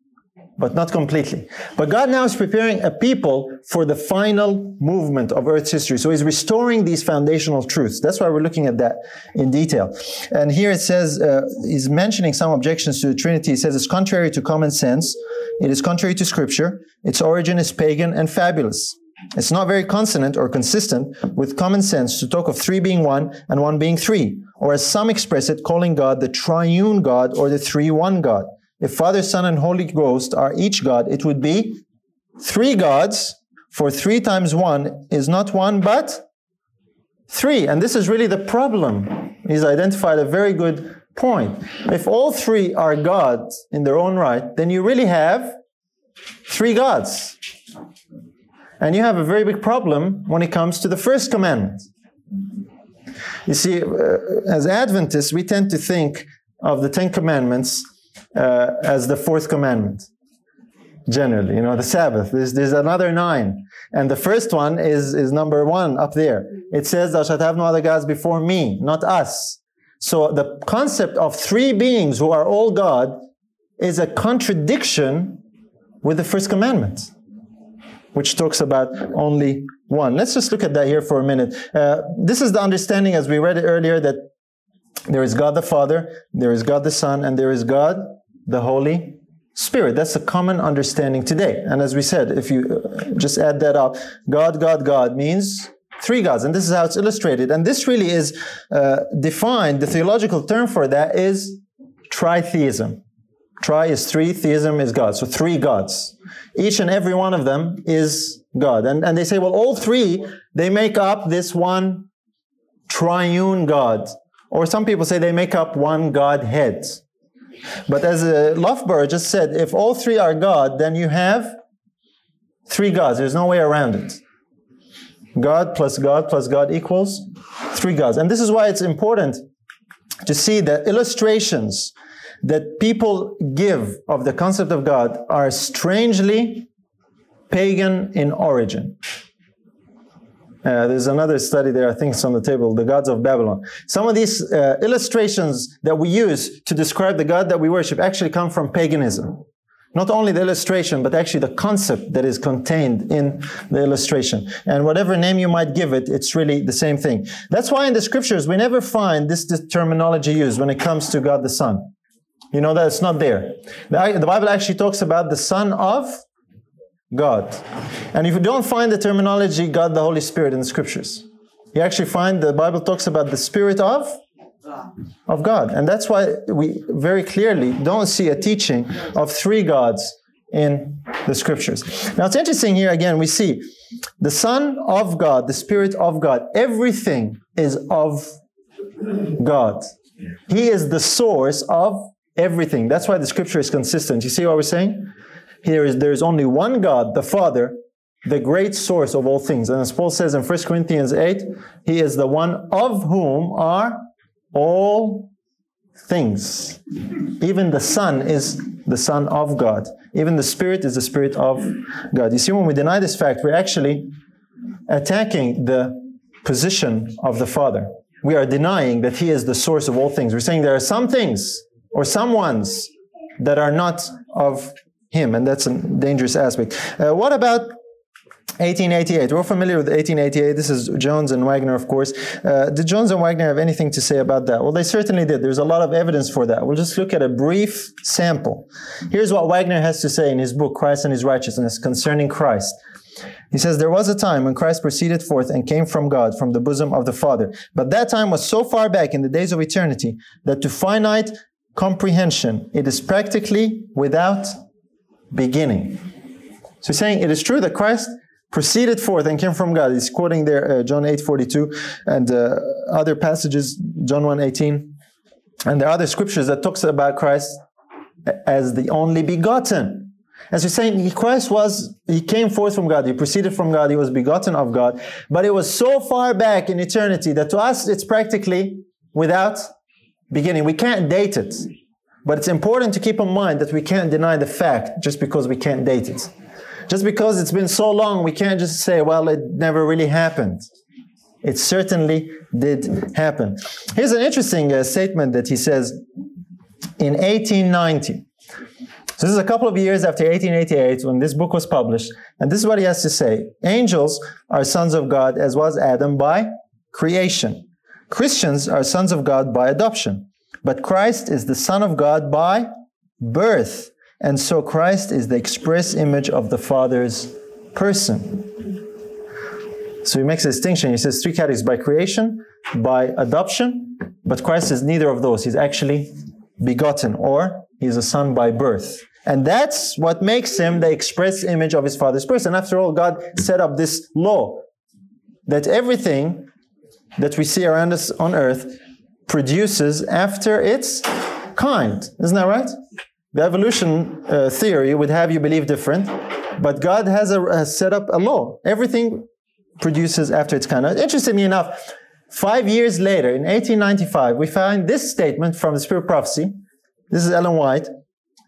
but not completely. But God now is preparing a people for the final movement of Earth's history. So He's restoring these foundational truths. That's why we're looking at that in detail. And here it says, uh, He's mentioning some objections to the Trinity. He says it's contrary to common sense. It is contrary to Scripture. Its origin is pagan and fabulous. It's not very consonant or consistent with common sense to talk of three being one and one being three, or as some express it, calling God the triune God or the three one God. If Father, Son, and Holy Ghost are each God, it would be three gods, for three times one is not one but three. And this is really the problem. He's identified a very good point. If all three are gods in their own right, then you really have three gods. And you have a very big problem when it comes to the first commandment. You see, uh, as Adventists, we tend to think of the Ten Commandments uh, as the fourth commandment. Generally, you know, the Sabbath. There's, there's another nine. And the first one is, is number one up there. It says, Thou shalt have no other gods before me, not us. So the concept of three beings who are all God is a contradiction with the first commandment which talks about only one. Let's just look at that here for a minute. Uh, this is the understanding, as we read it earlier, that there is God the Father, there is God the Son, and there is God the Holy Spirit. That's a common understanding today. And as we said, if you uh, just add that up, God, God, God means three gods. And this is how it's illustrated. And this really is uh, defined, the theological term for that is tritheism. Tri is three, theism is God. So three gods. Each and every one of them is God. And, and they say, well, all three, they make up this one triune God. Or some people say they make up one Godhead. But as uh, Loughborough just said, if all three are God, then you have three gods. There's no way around it. God plus God plus God equals three gods. And this is why it's important to see that illustrations that people give of the concept of God are strangely pagan in origin. Uh, there's another study there, I think it's on the table, the gods of Babylon. Some of these uh, illustrations that we use to describe the God that we worship actually come from paganism. Not only the illustration, but actually the concept that is contained in the illustration. And whatever name you might give it, it's really the same thing. That's why in the scriptures we never find this, this terminology used when it comes to God the Son. You know that it's not there. The, the Bible actually talks about the Son of God. And if you don't find the terminology God the Holy Spirit in the scriptures, you actually find the Bible talks about the Spirit of of God. And that's why we very clearly don't see a teaching of three gods in the scriptures. Now it's interesting here again, we see the Son of God, the Spirit of God, everything is of God. He is the source of everything. That's why the scripture is consistent. You see what we're saying? Here is there is only one God, the Father, the great source of all things. And as Paul says in 1 Corinthians 8, he is the one of whom are all things. Even the Son is the Son of God. Even the Spirit is the Spirit of God. You see, when we deny this fact, we're actually attacking the position of the Father. we are denying that He is the source of all things. We're saying there are some things or some ones that are not of Him, and that's a dangerous aspect. Uh, what about 1888. We're familiar with 1888. This is Jones and Waggoner, of course. Uh, did Jones and Waggoner have anything to say about that? Well, they certainly did. There's a lot of evidence for that. We'll just look at a brief sample. Here's what Waggoner has to say in his book, Christ and His Righteousness, concerning Christ. He says, There was a time when Christ proceeded forth and came from God, from the bosom of the Father. But that time was so far back in the days of eternity that to finite comprehension, it is practically without beginning. So saying it is true that Christ proceeded forth and came from God. He's quoting there uh, John 8 42 and uh, other passages, John 1 18. And there are other scriptures that talks about Christ as the only begotten. As we're saying, Christ was, he came forth from God, he proceeded from God, he was begotten of God, but it was so far back in eternity that to us it's practically without beginning. We can't date it. But it's important to keep in mind that we can't deny the fact just because we can't date it. Just because it's been so long, we can't just say, well, it never really happened. It certainly did happen. Here's an interesting uh, statement that he says in 1890. So this is a couple of years after 1888 when this book was published. And this is what he has to say. Angels are sons of God as was Adam by creation. Christians are sons of God by adoption. But Christ is the son of God by birth. And so Christ is the express image of the Father's person. So he makes a distinction. He says three categories by creation, by adoption, but Christ is neither of those. He's actually begotten, or he's a son by birth. And that's what makes him the express image of his Father's person. After all, God set up this law that everything that we see around us on earth produces after its kind. Isn't that right? The evolution uh, theory would have you believe different, but God has, a, has set up a law. Everything produces after its kind. Interestingly enough, five years later, in 1895, we find this statement from the Spirit of Prophecy. This is Ellen White,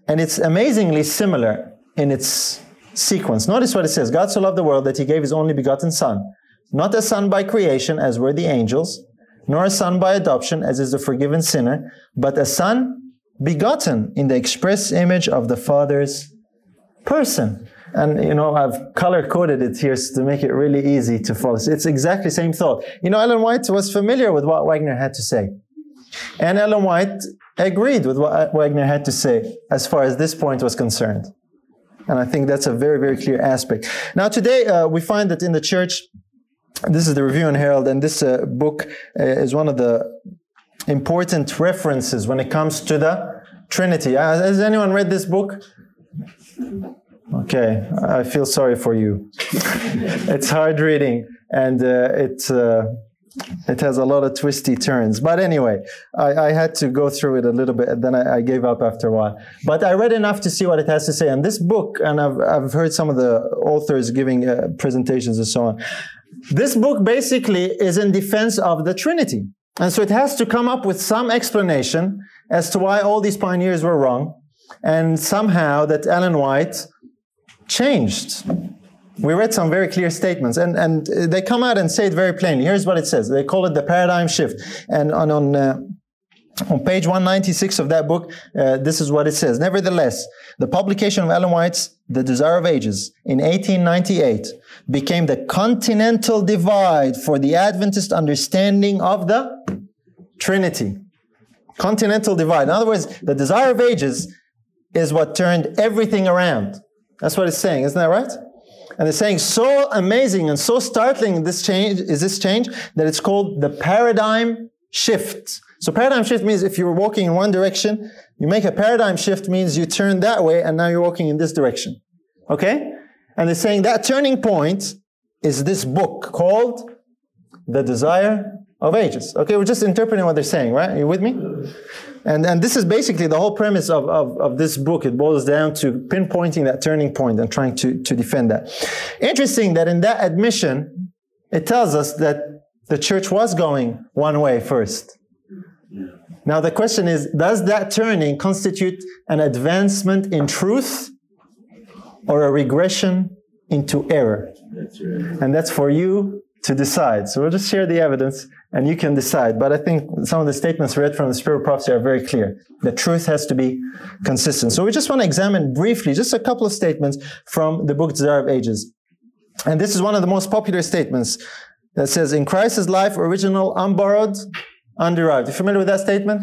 and it's amazingly similar in its sequence. Notice what it says God so loved the world that he gave his only begotten Son, not a son by creation, as were the angels, nor a son by adoption, as is the forgiven sinner, but a son begotten in the express image of the Father's person. And you know, I've color coded it here to make it really easy to follow. It's exactly the same thought. You know, Ellen White was familiar with what Waggoner had to say. And Ellen White agreed with what Waggoner had to say as far as this point was concerned. And I think that's a very, very clear aspect. Now, today uh, we find that in the church, this is the Review and Herald, and this uh, book uh, is one of the important references when it comes to the Trinity. Uh, has anyone read this book? Okay, I feel sorry for you. [LAUGHS] it's hard reading and uh, it, uh, it has a lot of twisty turns. But anyway, I, I had to go through it a little bit and then I, I, gave up after a while. But I read enough to see what it has to say. And this book, and I've, I've heard some of the authors giving uh, presentations and so on. This book basically is in defense of the Trinity. And so it has to come up with some explanation as to why all these pioneers were wrong and somehow that Ellen White changed. We read some very clear statements and, and they come out and say it very plainly. Here's what it says. They call it the paradigm shift. And on, on, uh, on page 196 of that book, uh, this is what it says. Nevertheless, the publication of Ellen White's The Desire of Ages in 1898 became the continental divide for the Adventist understanding of the Trinity. Continental divide. In other words, the desire of ages is what turned everything around. That's what it's saying, isn't that right? And it's saying so amazing and so startling this change is this change that it's called the paradigm shift. So paradigm shift means if you're walking in one direction, you make a paradigm shift means you turn that way and now you're walking in this direction. Okay? And they're saying that turning point is this book called The Desire of Ages. Okay, we're just interpreting what they're saying, right? Are you with me? And, and this is basically the whole premise of, of, of this book. It boils down to pinpointing that turning point and trying to, to defend that. Interesting that in that admission, it tells us that the church was going one way first. Now the question is, does that turning constitute an advancement in truth or a regression into error? That's right. And that's for you to decide. So we'll just share the evidence and you can decide. But I think some of the statements read from the Spirit of Prophecy are very clear. The truth has to be consistent. So we just want to examine briefly just a couple of statements from the book Desire of Ages. And this is one of the most popular statements that says, In Christ's life, original, unborrowed, underived. You familiar with that statement?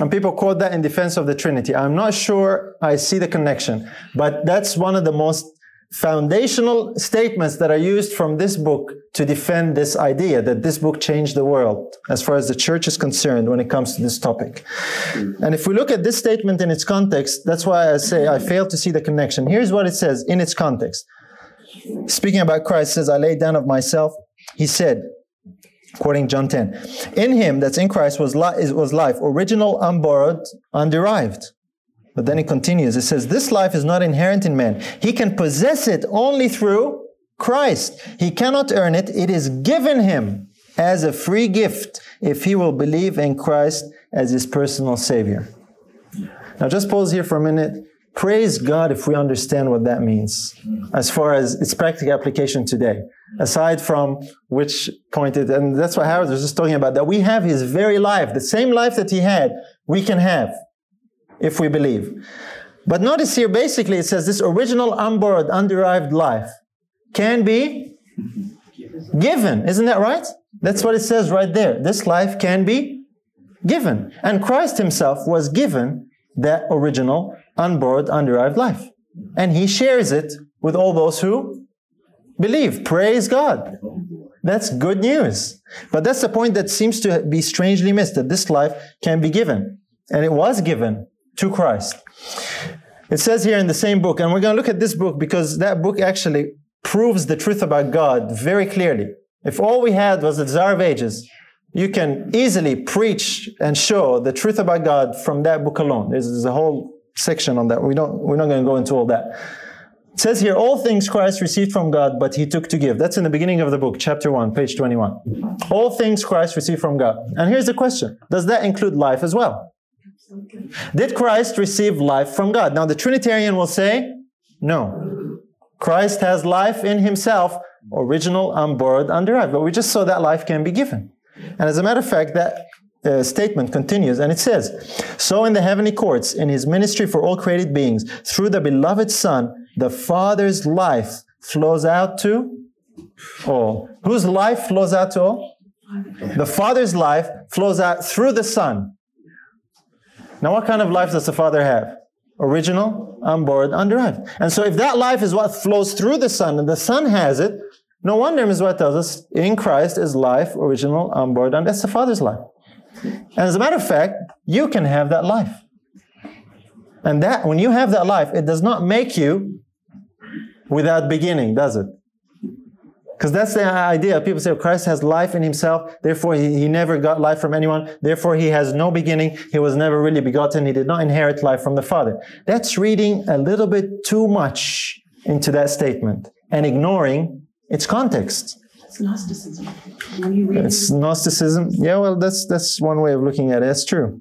And people quote that in defense of the Trinity. I'm not sure I see the connection, but that's one of the most foundational statements that are used from this book to defend this idea that this book changed the world as far as the church is concerned when it comes to this topic. And if we look at this statement in its context, that's why I say I fail to see the connection. Here's what it says in its context. Speaking about Christ says, I laid down of myself. He said, quoting John 10, in him, that's in Christ, was, li- was life, original, unborrowed, underived. But then it continues. It says, This life is not inherent in man. He can possess it only through Christ. He cannot earn it. It is given him as a free gift if he will believe in Christ as his personal Savior. Now, just pause here for a minute. Praise God if we understand what that means as far as its practical application today. Aside from which pointed, and that's what Howard was just talking about, that we have his very life, the same life that he had, we can have if we believe. But notice here, basically, it says this original unborrowed, underived life can be given. Isn't that right? That's what it says right there. This life can be given. And Christ himself was given that original, unborrowed, underived life. And he shares it with all those who believe. Praise God. That's good news. But that's the point that seems to be strangely missed that this life can be given. And it was given to Christ. It says here in the same book, and we're going to look at this book because that book actually proves the truth about God very clearly. If all we had was the desire of ages, you can easily preach and show the truth about God from that book alone. There's, there's a whole section on that. We don't, we're not going to go into all that. It says here, all things Christ received from God, but he took to give. That's in the beginning of the book, chapter 1, page 21. All things Christ received from God. And here's the question Does that include life as well? Did Christ receive life from God? Now, the Trinitarian will say, no. Christ has life in himself, original, unborrowed, underived. But we just saw that life can be given. And as a matter of fact, that uh, statement continues and it says, So in the heavenly courts, in his ministry for all created beings, through the beloved Son, the Father's life flows out to all. Whose life flows out to all? The Father's life flows out through the Son. Now, what kind of life does the Father have? Original, unborrowed, underived. And so, if that life is what flows through the Son, and the Son has it, no wonder what tells us in Christ is life, original, unborrowed, and that's the Father's life. And as a matter of fact, you can have that life. And that, when you have that life, it does not make you without beginning, does it? Because that's the idea. People say oh, Christ has life in himself, therefore he, he never got life from anyone, therefore he has no beginning, he was never really begotten, he did not inherit life from the Father. That's reading a little bit too much into that statement and ignoring its context. Gnosticism. It's Gnosticism. Yeah, well, that's that's one way of looking at it. That's true.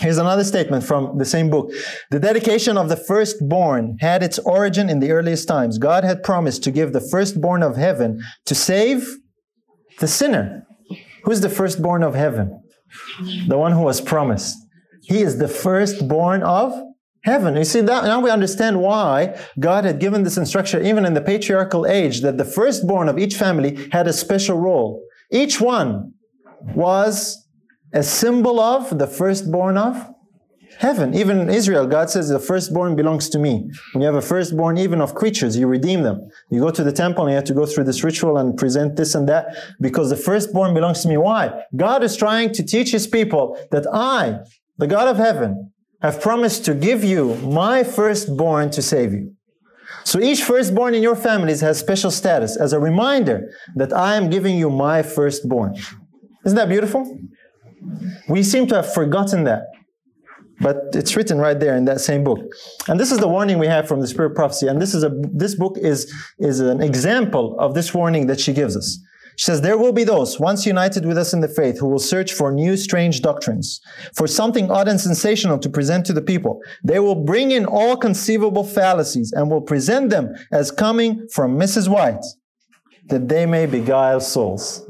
Here's another statement from the same book. The dedication of the firstborn had its origin in the earliest times. God had promised to give the firstborn of heaven to save the sinner. Who's the firstborn of heaven? The one who was promised. He is the firstborn of heaven. You see that now we understand why God had given this instruction even in the patriarchal age that the firstborn of each family had a special role. Each one was a symbol of the firstborn of heaven. Even in Israel, God says the firstborn belongs to me. When you have a firstborn, even of creatures, you redeem them. You go to the temple and you have to go through this ritual and present this and that because the firstborn belongs to me. Why? God is trying to teach his people that I, the God of heaven, have promised to give you my firstborn to save you. So each firstborn in your families has special status as a reminder that I am giving you my firstborn. Isn't that beautiful? We seem to have forgotten that. But it's written right there in that same book. And this is the warning we have from the Spirit prophecy. And this is a this book is, is an example of this warning that she gives us. She says, There will be those, once united with us in the faith, who will search for new strange doctrines, for something odd and sensational to present to the people. They will bring in all conceivable fallacies and will present them as coming from Mrs. White. that they may beguile souls.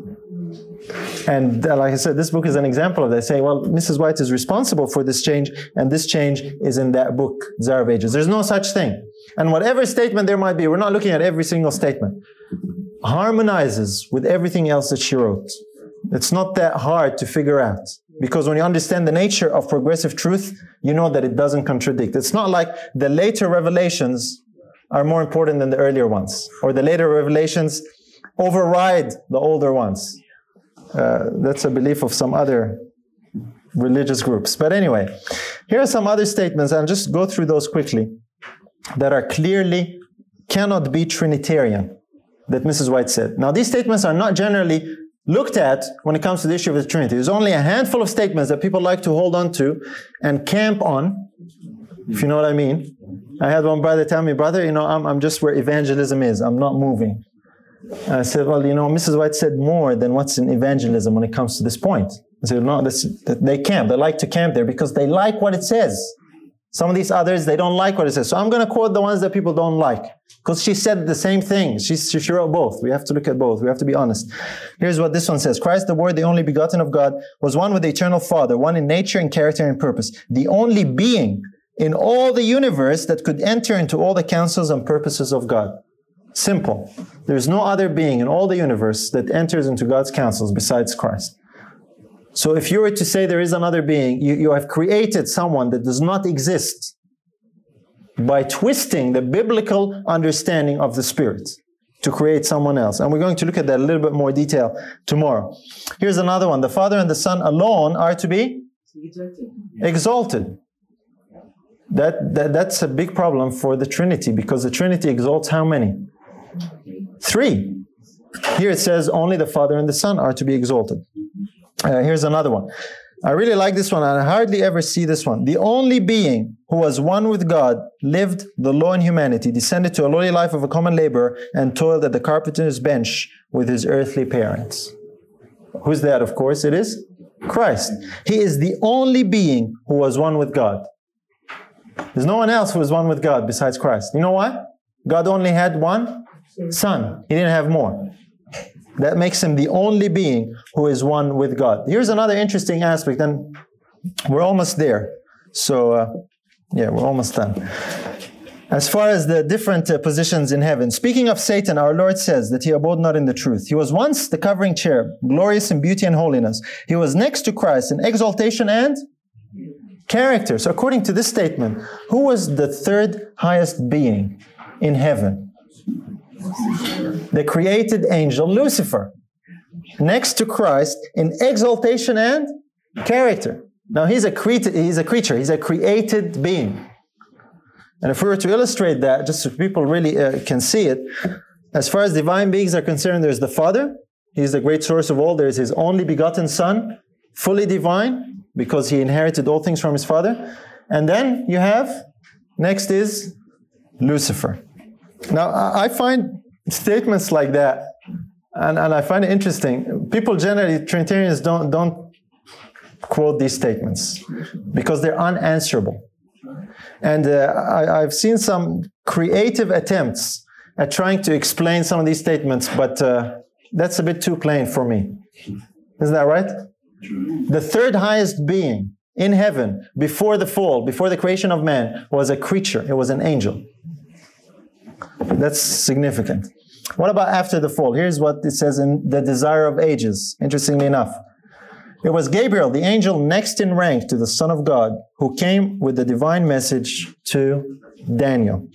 And uh, like I said, this book is an example of that. Saying, well, Mrs. White is responsible for this change, and this change is in that book, Desire of Ages. There's no such thing. And whatever statement there might be, we're not looking at every single statement, harmonizes with everything else that she wrote. It's not that hard to figure out. Because when you understand the nature of progressive truth, you know that it doesn't contradict. It's not like the later revelations are more important than the earlier ones, or the later revelations override the older ones. Uh, that's a belief of some other religious groups. But anyway, here are some other statements, and just go through those quickly, that are clearly cannot be Trinitarian, that Mrs. White said. Now, these statements are not generally looked at when it comes to the issue of the Trinity. There's only a handful of statements that people like to hold on to and camp on, if you know what I mean. I had one brother tell me, brother, you know, I'm, I'm just where evangelism is. I'm not moving. I said, well, you know, Mrs. White said more than what's in evangelism when it comes to this point. I said, no, this, they camp. They like to camp there because they like what it says. Some of these others, they don't like what it says. So I'm going to quote the ones that people don't like because she said the same thing. She, she wrote both. We have to look at both. We have to be honest. Here's what this one says. Christ, the Word, the only begotten of God, was one with the eternal Father, one in nature and character and purpose, the only being in all the universe that could enter into all the counsels and purposes of God. Simple. There's no other being in all the universe that enters into God's counsels besides Christ. So if you were to say there is another being, you, you have created someone that does not exist by twisting the biblical understanding of the Spirit to create someone else. And we're going to look at that a little bit more detail tomorrow. Here's another one. The Father and the Son alone are to be exalted. That, that, that's a big problem for the Trinity because the Trinity exalts how many? Three. Here it says only the Father and the Son are to be exalted. Uh, here's another one. I really like this one. I hardly ever see this one. The only being who was one with God lived the law in humanity, descended to a lowly life of a common laborer, and toiled at the carpenter's bench with his earthly parents. Who's that? Of course, it is Christ. He is the only being who was one with God. There's no one else who was one with God besides Christ. You know why? God only had one son. He didn't have more. That makes him the only being who is one with God. Here's another interesting aspect, and we're almost there. So, uh, yeah, we're almost done. As far as the different uh, positions in heaven, speaking of Satan, our Lord says that he abode not in the truth. He was once the covering cherub, glorious in beauty and holiness. He was next to Christ in exaltation and character. So, according to this statement, who was the third highest being in heaven? The created angel Lucifer, next to Christ in exaltation and character. Now he's a, cre- he's a creature, he's a created being. And if we were to illustrate that, just so people really uh, can see it, as far as divine beings are concerned, there's the Father, he's the great source of all. There's his only begotten Son, fully divine, because he inherited all things from his Father. And then you have, next is Lucifer. Now, I find statements like that, and, and I find it interesting. People generally, Trinitarians don't, don't quote these statements because they're unanswerable. And uh, I, I've seen some creative attempts at trying to explain some of these statements, but uh, that's a bit too plain for me. Isn't that right? The third highest being in heaven before the fall, before the creation of man, was a creature, it was an angel. That's significant. What about after the fall? Here's what it says in the Desire of Ages, interestingly enough. It was Gabriel, the angel next in rank to the Son of God, who came with the divine message to Daniel.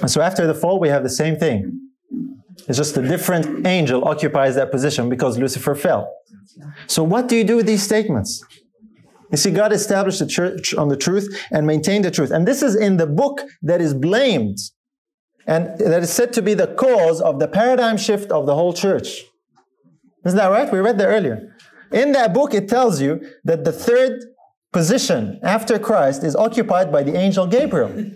And so after the fall, we have the same thing. It's just a different angel occupies that position because Lucifer fell. So what do you do with these statements? You see, God established the church on the truth and maintained the truth. And this is in the book that is blamed and that is said to be the cause of the paradigm shift of the whole church. Isn't that right? We read that earlier. In that book, it tells you that the third position after Christ is occupied by the angel Gabriel.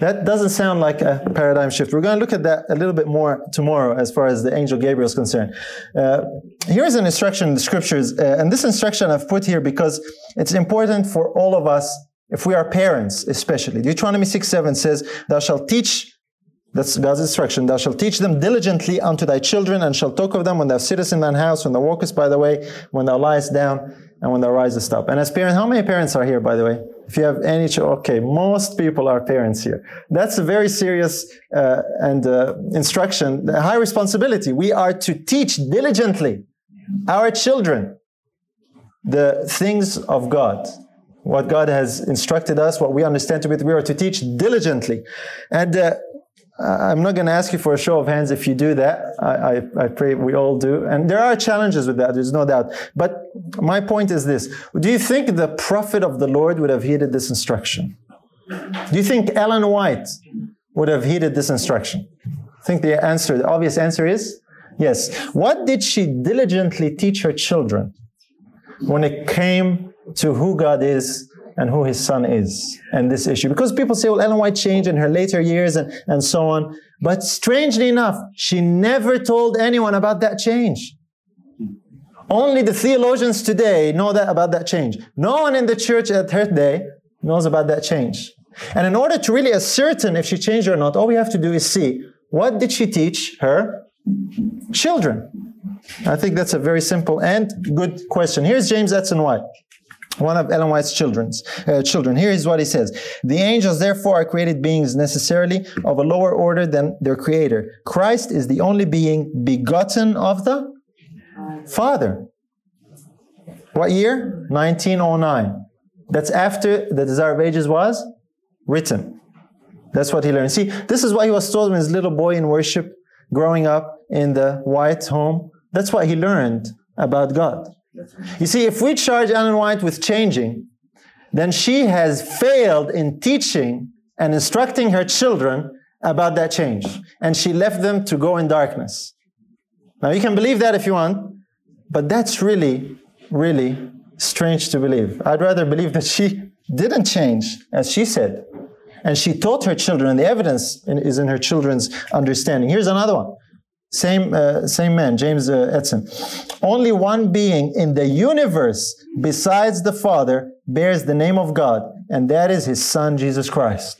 That doesn't sound like a paradigm shift. We're going to look at that a little bit more tomorrow as far as the angel Gabriel is concerned. Uh, here's an instruction in the scriptures, uh, and this instruction I've put here because it's important for all of us if we are parents, especially. Deuteronomy 6 7 says, Thou shalt teach That's God's instruction. Thou shalt teach them diligently unto thy children, and shalt talk of them when thou sittest in thine house, when thou walkest by the way, when thou liest down, and when thou risest up. And as parents, how many parents are here, by the way? If you have any, okay, most people are parents here. That's a very serious uh, and uh, instruction, high responsibility. We are to teach diligently our children the things of God what God has instructed us, what we understand to be, we are to teach diligently. And uh, I'm not going to ask you for a show of hands if you do that. I, I, I, pray we all do. And there are challenges with that, there's no doubt. But my point is this Do you think the prophet of the Lord would have heeded this instruction? Do you think Ellen White would have heeded this instruction? I think the answer, the obvious answer is yes. What did she diligently teach her children when it came to who God is and who his son is and this issue. Because people say, well, Ellen White changed in her later years and, and so on. But strangely enough, she never told anyone about that change. Only the theologians today know that about that change. No one in the church at her day knows about that change. And in order to really ascertain if she changed or not, all we have to do is see what did she teach her children. I think that's a very simple and good question. Here's James Edson White one of Ellen White's children's, uh, children. Here is what he says. The angels therefore are created beings necessarily of a lower order than their creator. Christ is the only being begotten of the Father. What year? 1909. That's after the Desire of Ages was written. That's what he learned. See, this is what he was told when his little boy in worship, growing up in the White home. That's what he learned about God. You see, if we charge Ellen White with changing, then she has failed in teaching and instructing her children about that change. And she left them to go in darkness. Now, you can believe that if you want, but that's really, really strange to believe. I'd rather believe that she didn't change, as she said. And she taught her children, and the evidence is in her children's understanding. Here's another one. Same, uh, same man, James uh, Edson. Only one being in the universe besides the Father bears the name of God, and that is his Son, Jesus Christ.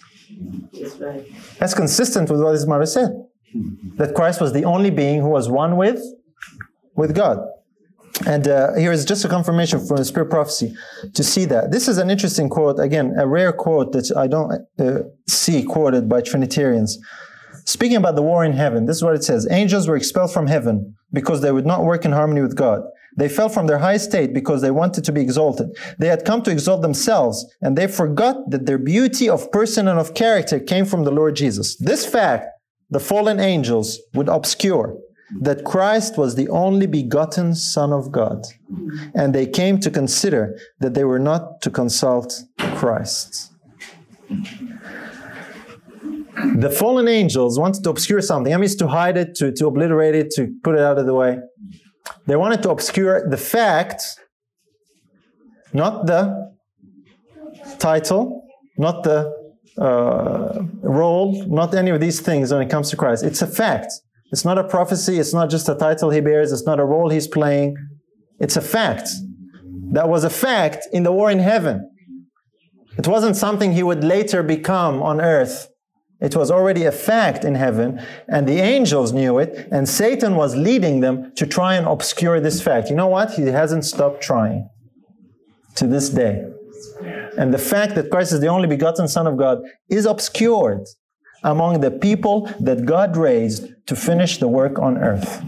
That's, right. That's consistent with what his mother said. That Christ was the only being who was one with, with God. And uh, here is just a confirmation from the Spirit prophecy to see that. This is an interesting quote, again, a rare quote that I don't uh, see quoted by Trinitarians. Speaking about the war in heaven, this is what it says. Angels were expelled from heaven because they would not work in harmony with God. They fell from their high state because they wanted to be exalted. They had come to exalt themselves, and they forgot that their beauty of person and of character came from the Lord Jesus. This fact, the fallen angels would obscure that Christ was the only begotten Son of God. And they came to consider that they were not to consult Christ. The fallen angels wanted to obscure something. That means to hide it, to, to obliterate it, to put it out of the way. They wanted to obscure the fact, not the title, not the uh, role, not any of these things when it comes to Christ. It's a fact. It's not a prophecy. It's not just a title he bears. It's not a role he's playing. It's a fact. That was a fact in the war in heaven. It wasn't something he would later become on earth. It was already a fact in heaven, and the angels knew it, and Satan was leading them to try and obscure this fact. You know what? He hasn't stopped trying to this day. And the fact that Christ is the only begotten Son of God is obscured among the people that God raised to finish the work on earth.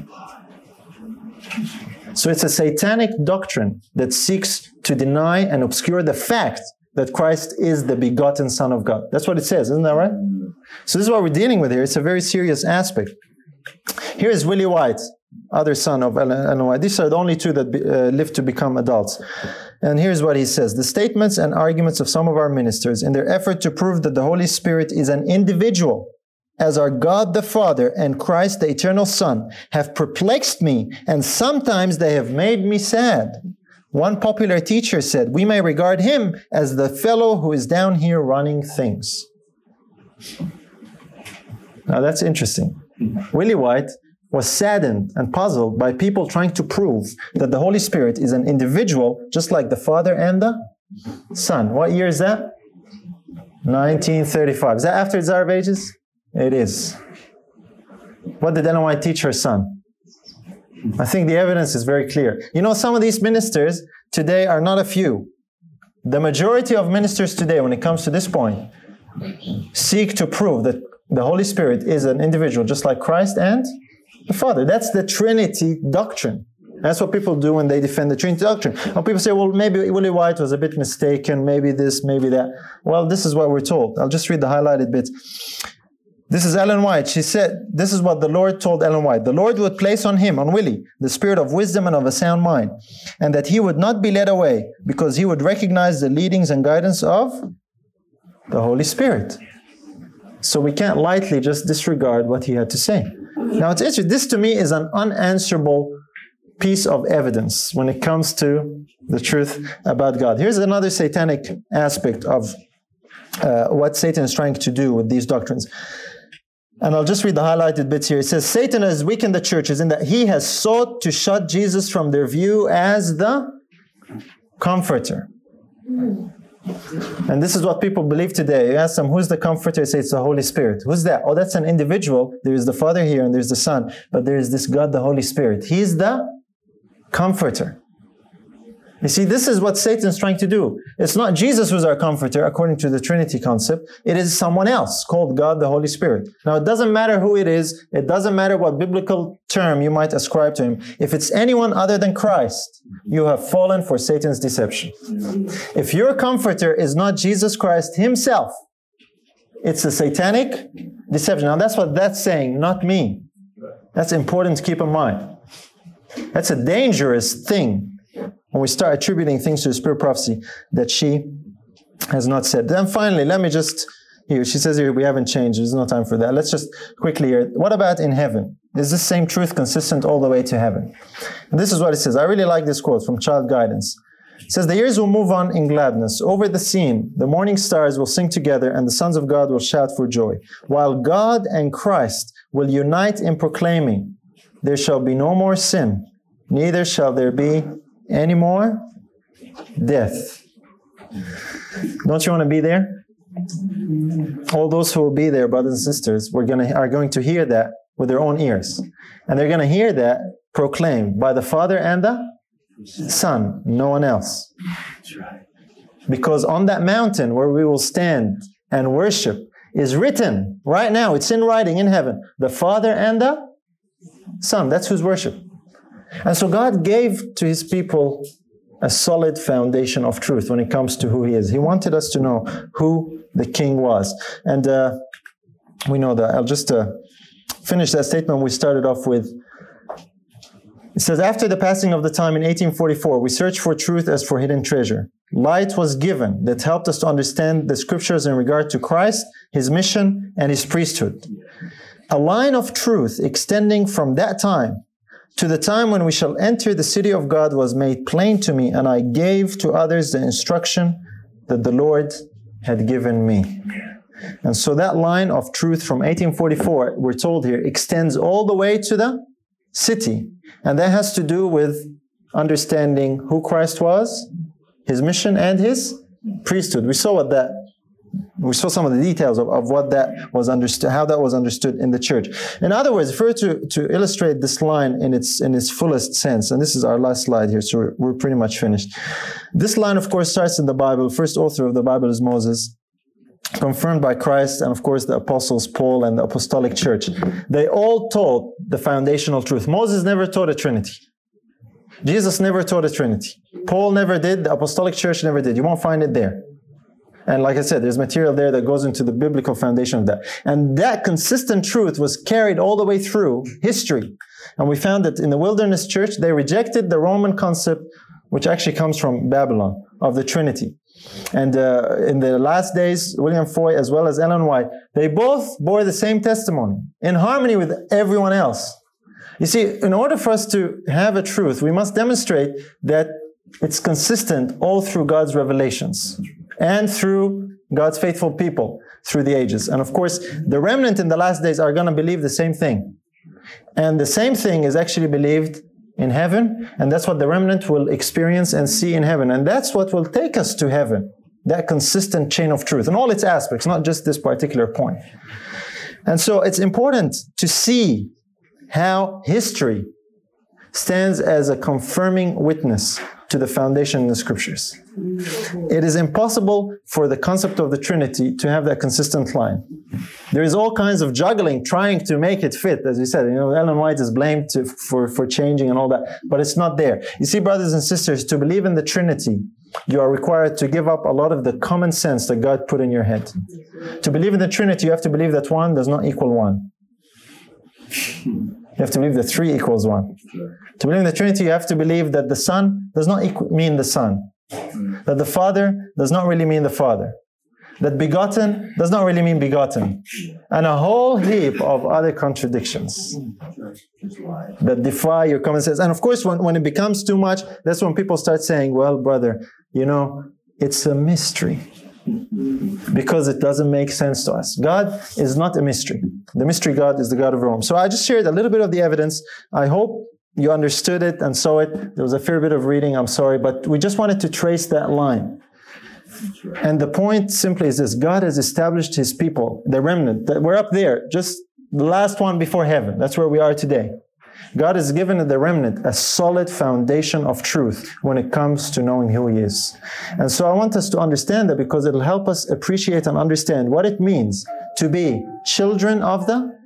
So it's a satanic doctrine that seeks to deny and obscure the fact that Christ is the begotten Son of God. That's what it says, isn't that right? So this is what we're dealing with here. It's a very serious aspect. Here is Willie White, other son of Ellen White. These are the only two that be, uh, live to become adults. And here's what he says. The statements and arguments of some of our ministers in their effort to prove that the Holy Spirit is an individual as our God the Father and Christ the eternal Son have perplexed me and sometimes they have made me sad. One popular teacher said, we may regard him as the fellow who is down here running things. Now that's interesting. Willie White was saddened and puzzled by people trying to prove that the Holy Spirit is an individual, just like the Father and the Son. What year is that? 1935. Is that after Desire of Ages? It is. What did Ellen White teach her son? I think the evidence is very clear. You know, some of these ministers today are not a few. The majority of ministers today, when it comes to this point, seek to prove that the Holy Spirit is an individual just like Christ and the Father. That's the Trinity doctrine. That's what people do when they defend the Trinity doctrine. When people say, well, maybe Willie White was a bit mistaken, maybe this, maybe that. Well, this is what we're told. I'll just read the highlighted bits. This is Ellen White. She said, This is what the Lord told Ellen White. The Lord would place on him, on Willie, the spirit of wisdom and of a sound mind, and that he would not be led away because he would recognize the leadings and guidance of the Holy Spirit. So we can't lightly just disregard what he had to say. Now it's interesting. This to me is an unanswerable piece of evidence when it comes to the truth about God. Here's another satanic aspect of uh, what Satan is trying to do with these doctrines. And I'll just read the highlighted bits here. It says, Satan has weakened the churches in that he has sought to shut Jesus from their view as the comforter. And this is what people believe today. You ask them, who's the comforter? They say it's the Holy Spirit. Who's that? Oh, that's an individual. There's the Father here and there's the Son, but there's this God, the Holy Spirit. He's the comforter. You see, this is what Satan's trying to do. It's not Jesus who's our comforter, according to the Trinity concept. It is someone else called God the Holy Spirit. Now, it doesn't matter who it is. It doesn't matter what biblical term you might ascribe to him. If it's anyone other than Christ, you have fallen for Satan's deception. If your comforter is not Jesus Christ himself, it's a satanic deception. Now, that's what that's saying, not me. That's important to keep in mind. That's a dangerous thing when we start attributing things to the spirit prophecy that she has not said. Then finally, let me just here, she says here we haven't changed. There's no time for that. Let's just quickly here. What about in heaven? Is this same truth consistent all the way to heaven? And this is what it says. I really like this quote from Child Guidance. It says, The years will move on in gladness. Over the scene, the morning stars will sing together and the sons of God will shout for joy. While God and Christ will unite in proclaiming, There shall be no more sin, neither shall there be any more death. Don't you want to be there? All those who will be there, brothers and sisters, we're gonna, are going to hear that with their own ears. And they're going to hear that proclaimed by the Father and the Son, no one else. Because on that mountain where we will stand and worship is written right now, it's in writing in heaven, the Father and the Son. That's whose worship. And so God gave to his people a solid foundation of truth when it comes to who he is. He wanted us to know who the king was. And uh, we know that. I'll just uh, finish that statement we started off with. It says, After the passing of the time in 1844, we searched for truth as for hidden treasure. Light was given that helped us to understand the scriptures in regard to Christ, his mission, and his priesthood. A line of truth extending from that time to the time when we shall enter the city of God was made plain to me, and I gave to others the instruction that the Lord had given me. And so that line of truth from 1844, we're told here, extends all the way to the city. And that has to do with understanding who Christ was, his mission, and his priesthood. We saw what that we saw some of the details of, of what that was understood, how that was understood in the church. In other words, if we were to, to illustrate this line in its, in its fullest sense, and this is our last slide here, so we're, we're pretty much finished. This line, of course, starts in the Bible. First author of the Bible is Moses confirmed by Christ and of course the apostles Paul and the apostolic church. They all taught the foundational truth. Moses never taught a trinity. Jesus never taught a trinity. Paul never did, the apostolic church never did. You won't find it there. And like I said, there's material there that goes into the biblical foundation of that. And that consistent truth was carried all the way through history. And we found that in the wilderness church, they rejected the Roman concept, which actually comes from Babylon, of the Trinity. And uh, in the last days, William Foy as well as Ellen White, they both bore the same testimony in harmony with everyone else. You see, in order for us to have a truth, we must demonstrate that it's consistent all through God's revelations and through God's faithful people through the ages. And of course, the remnant in the last days are going to believe the same thing. And the same thing is actually believed in heaven, and that's what the remnant will experience and see in heaven. And that's what will take us to heaven that consistent chain of truth in all its aspects, not just this particular point. And so it's important to see how history stands as a confirming witness to the foundation in the scriptures. It is impossible for the concept of the Trinity to have that consistent line. There is all kinds of juggling trying to make it fit, as you said. You know, Ellen White is blamed to, for, for changing and all that, but it's not there. You see, brothers and sisters, to believe in the Trinity, you are required to give up a lot of the common sense that God put in your head. To believe in the Trinity, you have to believe that one does not equal one. You have to believe that three equals one. To believe in the Trinity, you have to believe that the Son does not equ- mean the Son. That the Father does not really mean the Father. That begotten does not really mean begotten. And a whole heap of other contradictions that defy your common sense. And of course, when, when it becomes too much, that's when people start saying, well, brother, you know, it's a mystery because it doesn't make sense to us. God is not a mystery. The mystery God is the God of Rome. So I just shared a little bit of the evidence. I hope you understood it and saw it. There was a fair bit of reading, I'm sorry, but we just wanted to trace that line. And the point simply is this God has established his people, the remnant. That We're up there, just the last one before heaven. That's where we are today. God has given the remnant a solid foundation of truth when it comes to knowing who He is. And so I want us to understand that because it'll help us appreciate and understand what it means to be children of the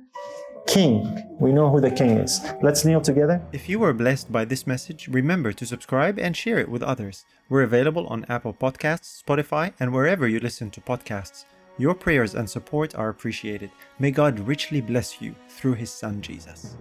King. We know who the King is. Let's kneel together. If you were blessed by this message, remember to subscribe and share it with others. We're available on Apple Podcasts, Spotify, and wherever you listen to podcasts. Your prayers and support are appreciated. May God richly bless you through His Son Jesus.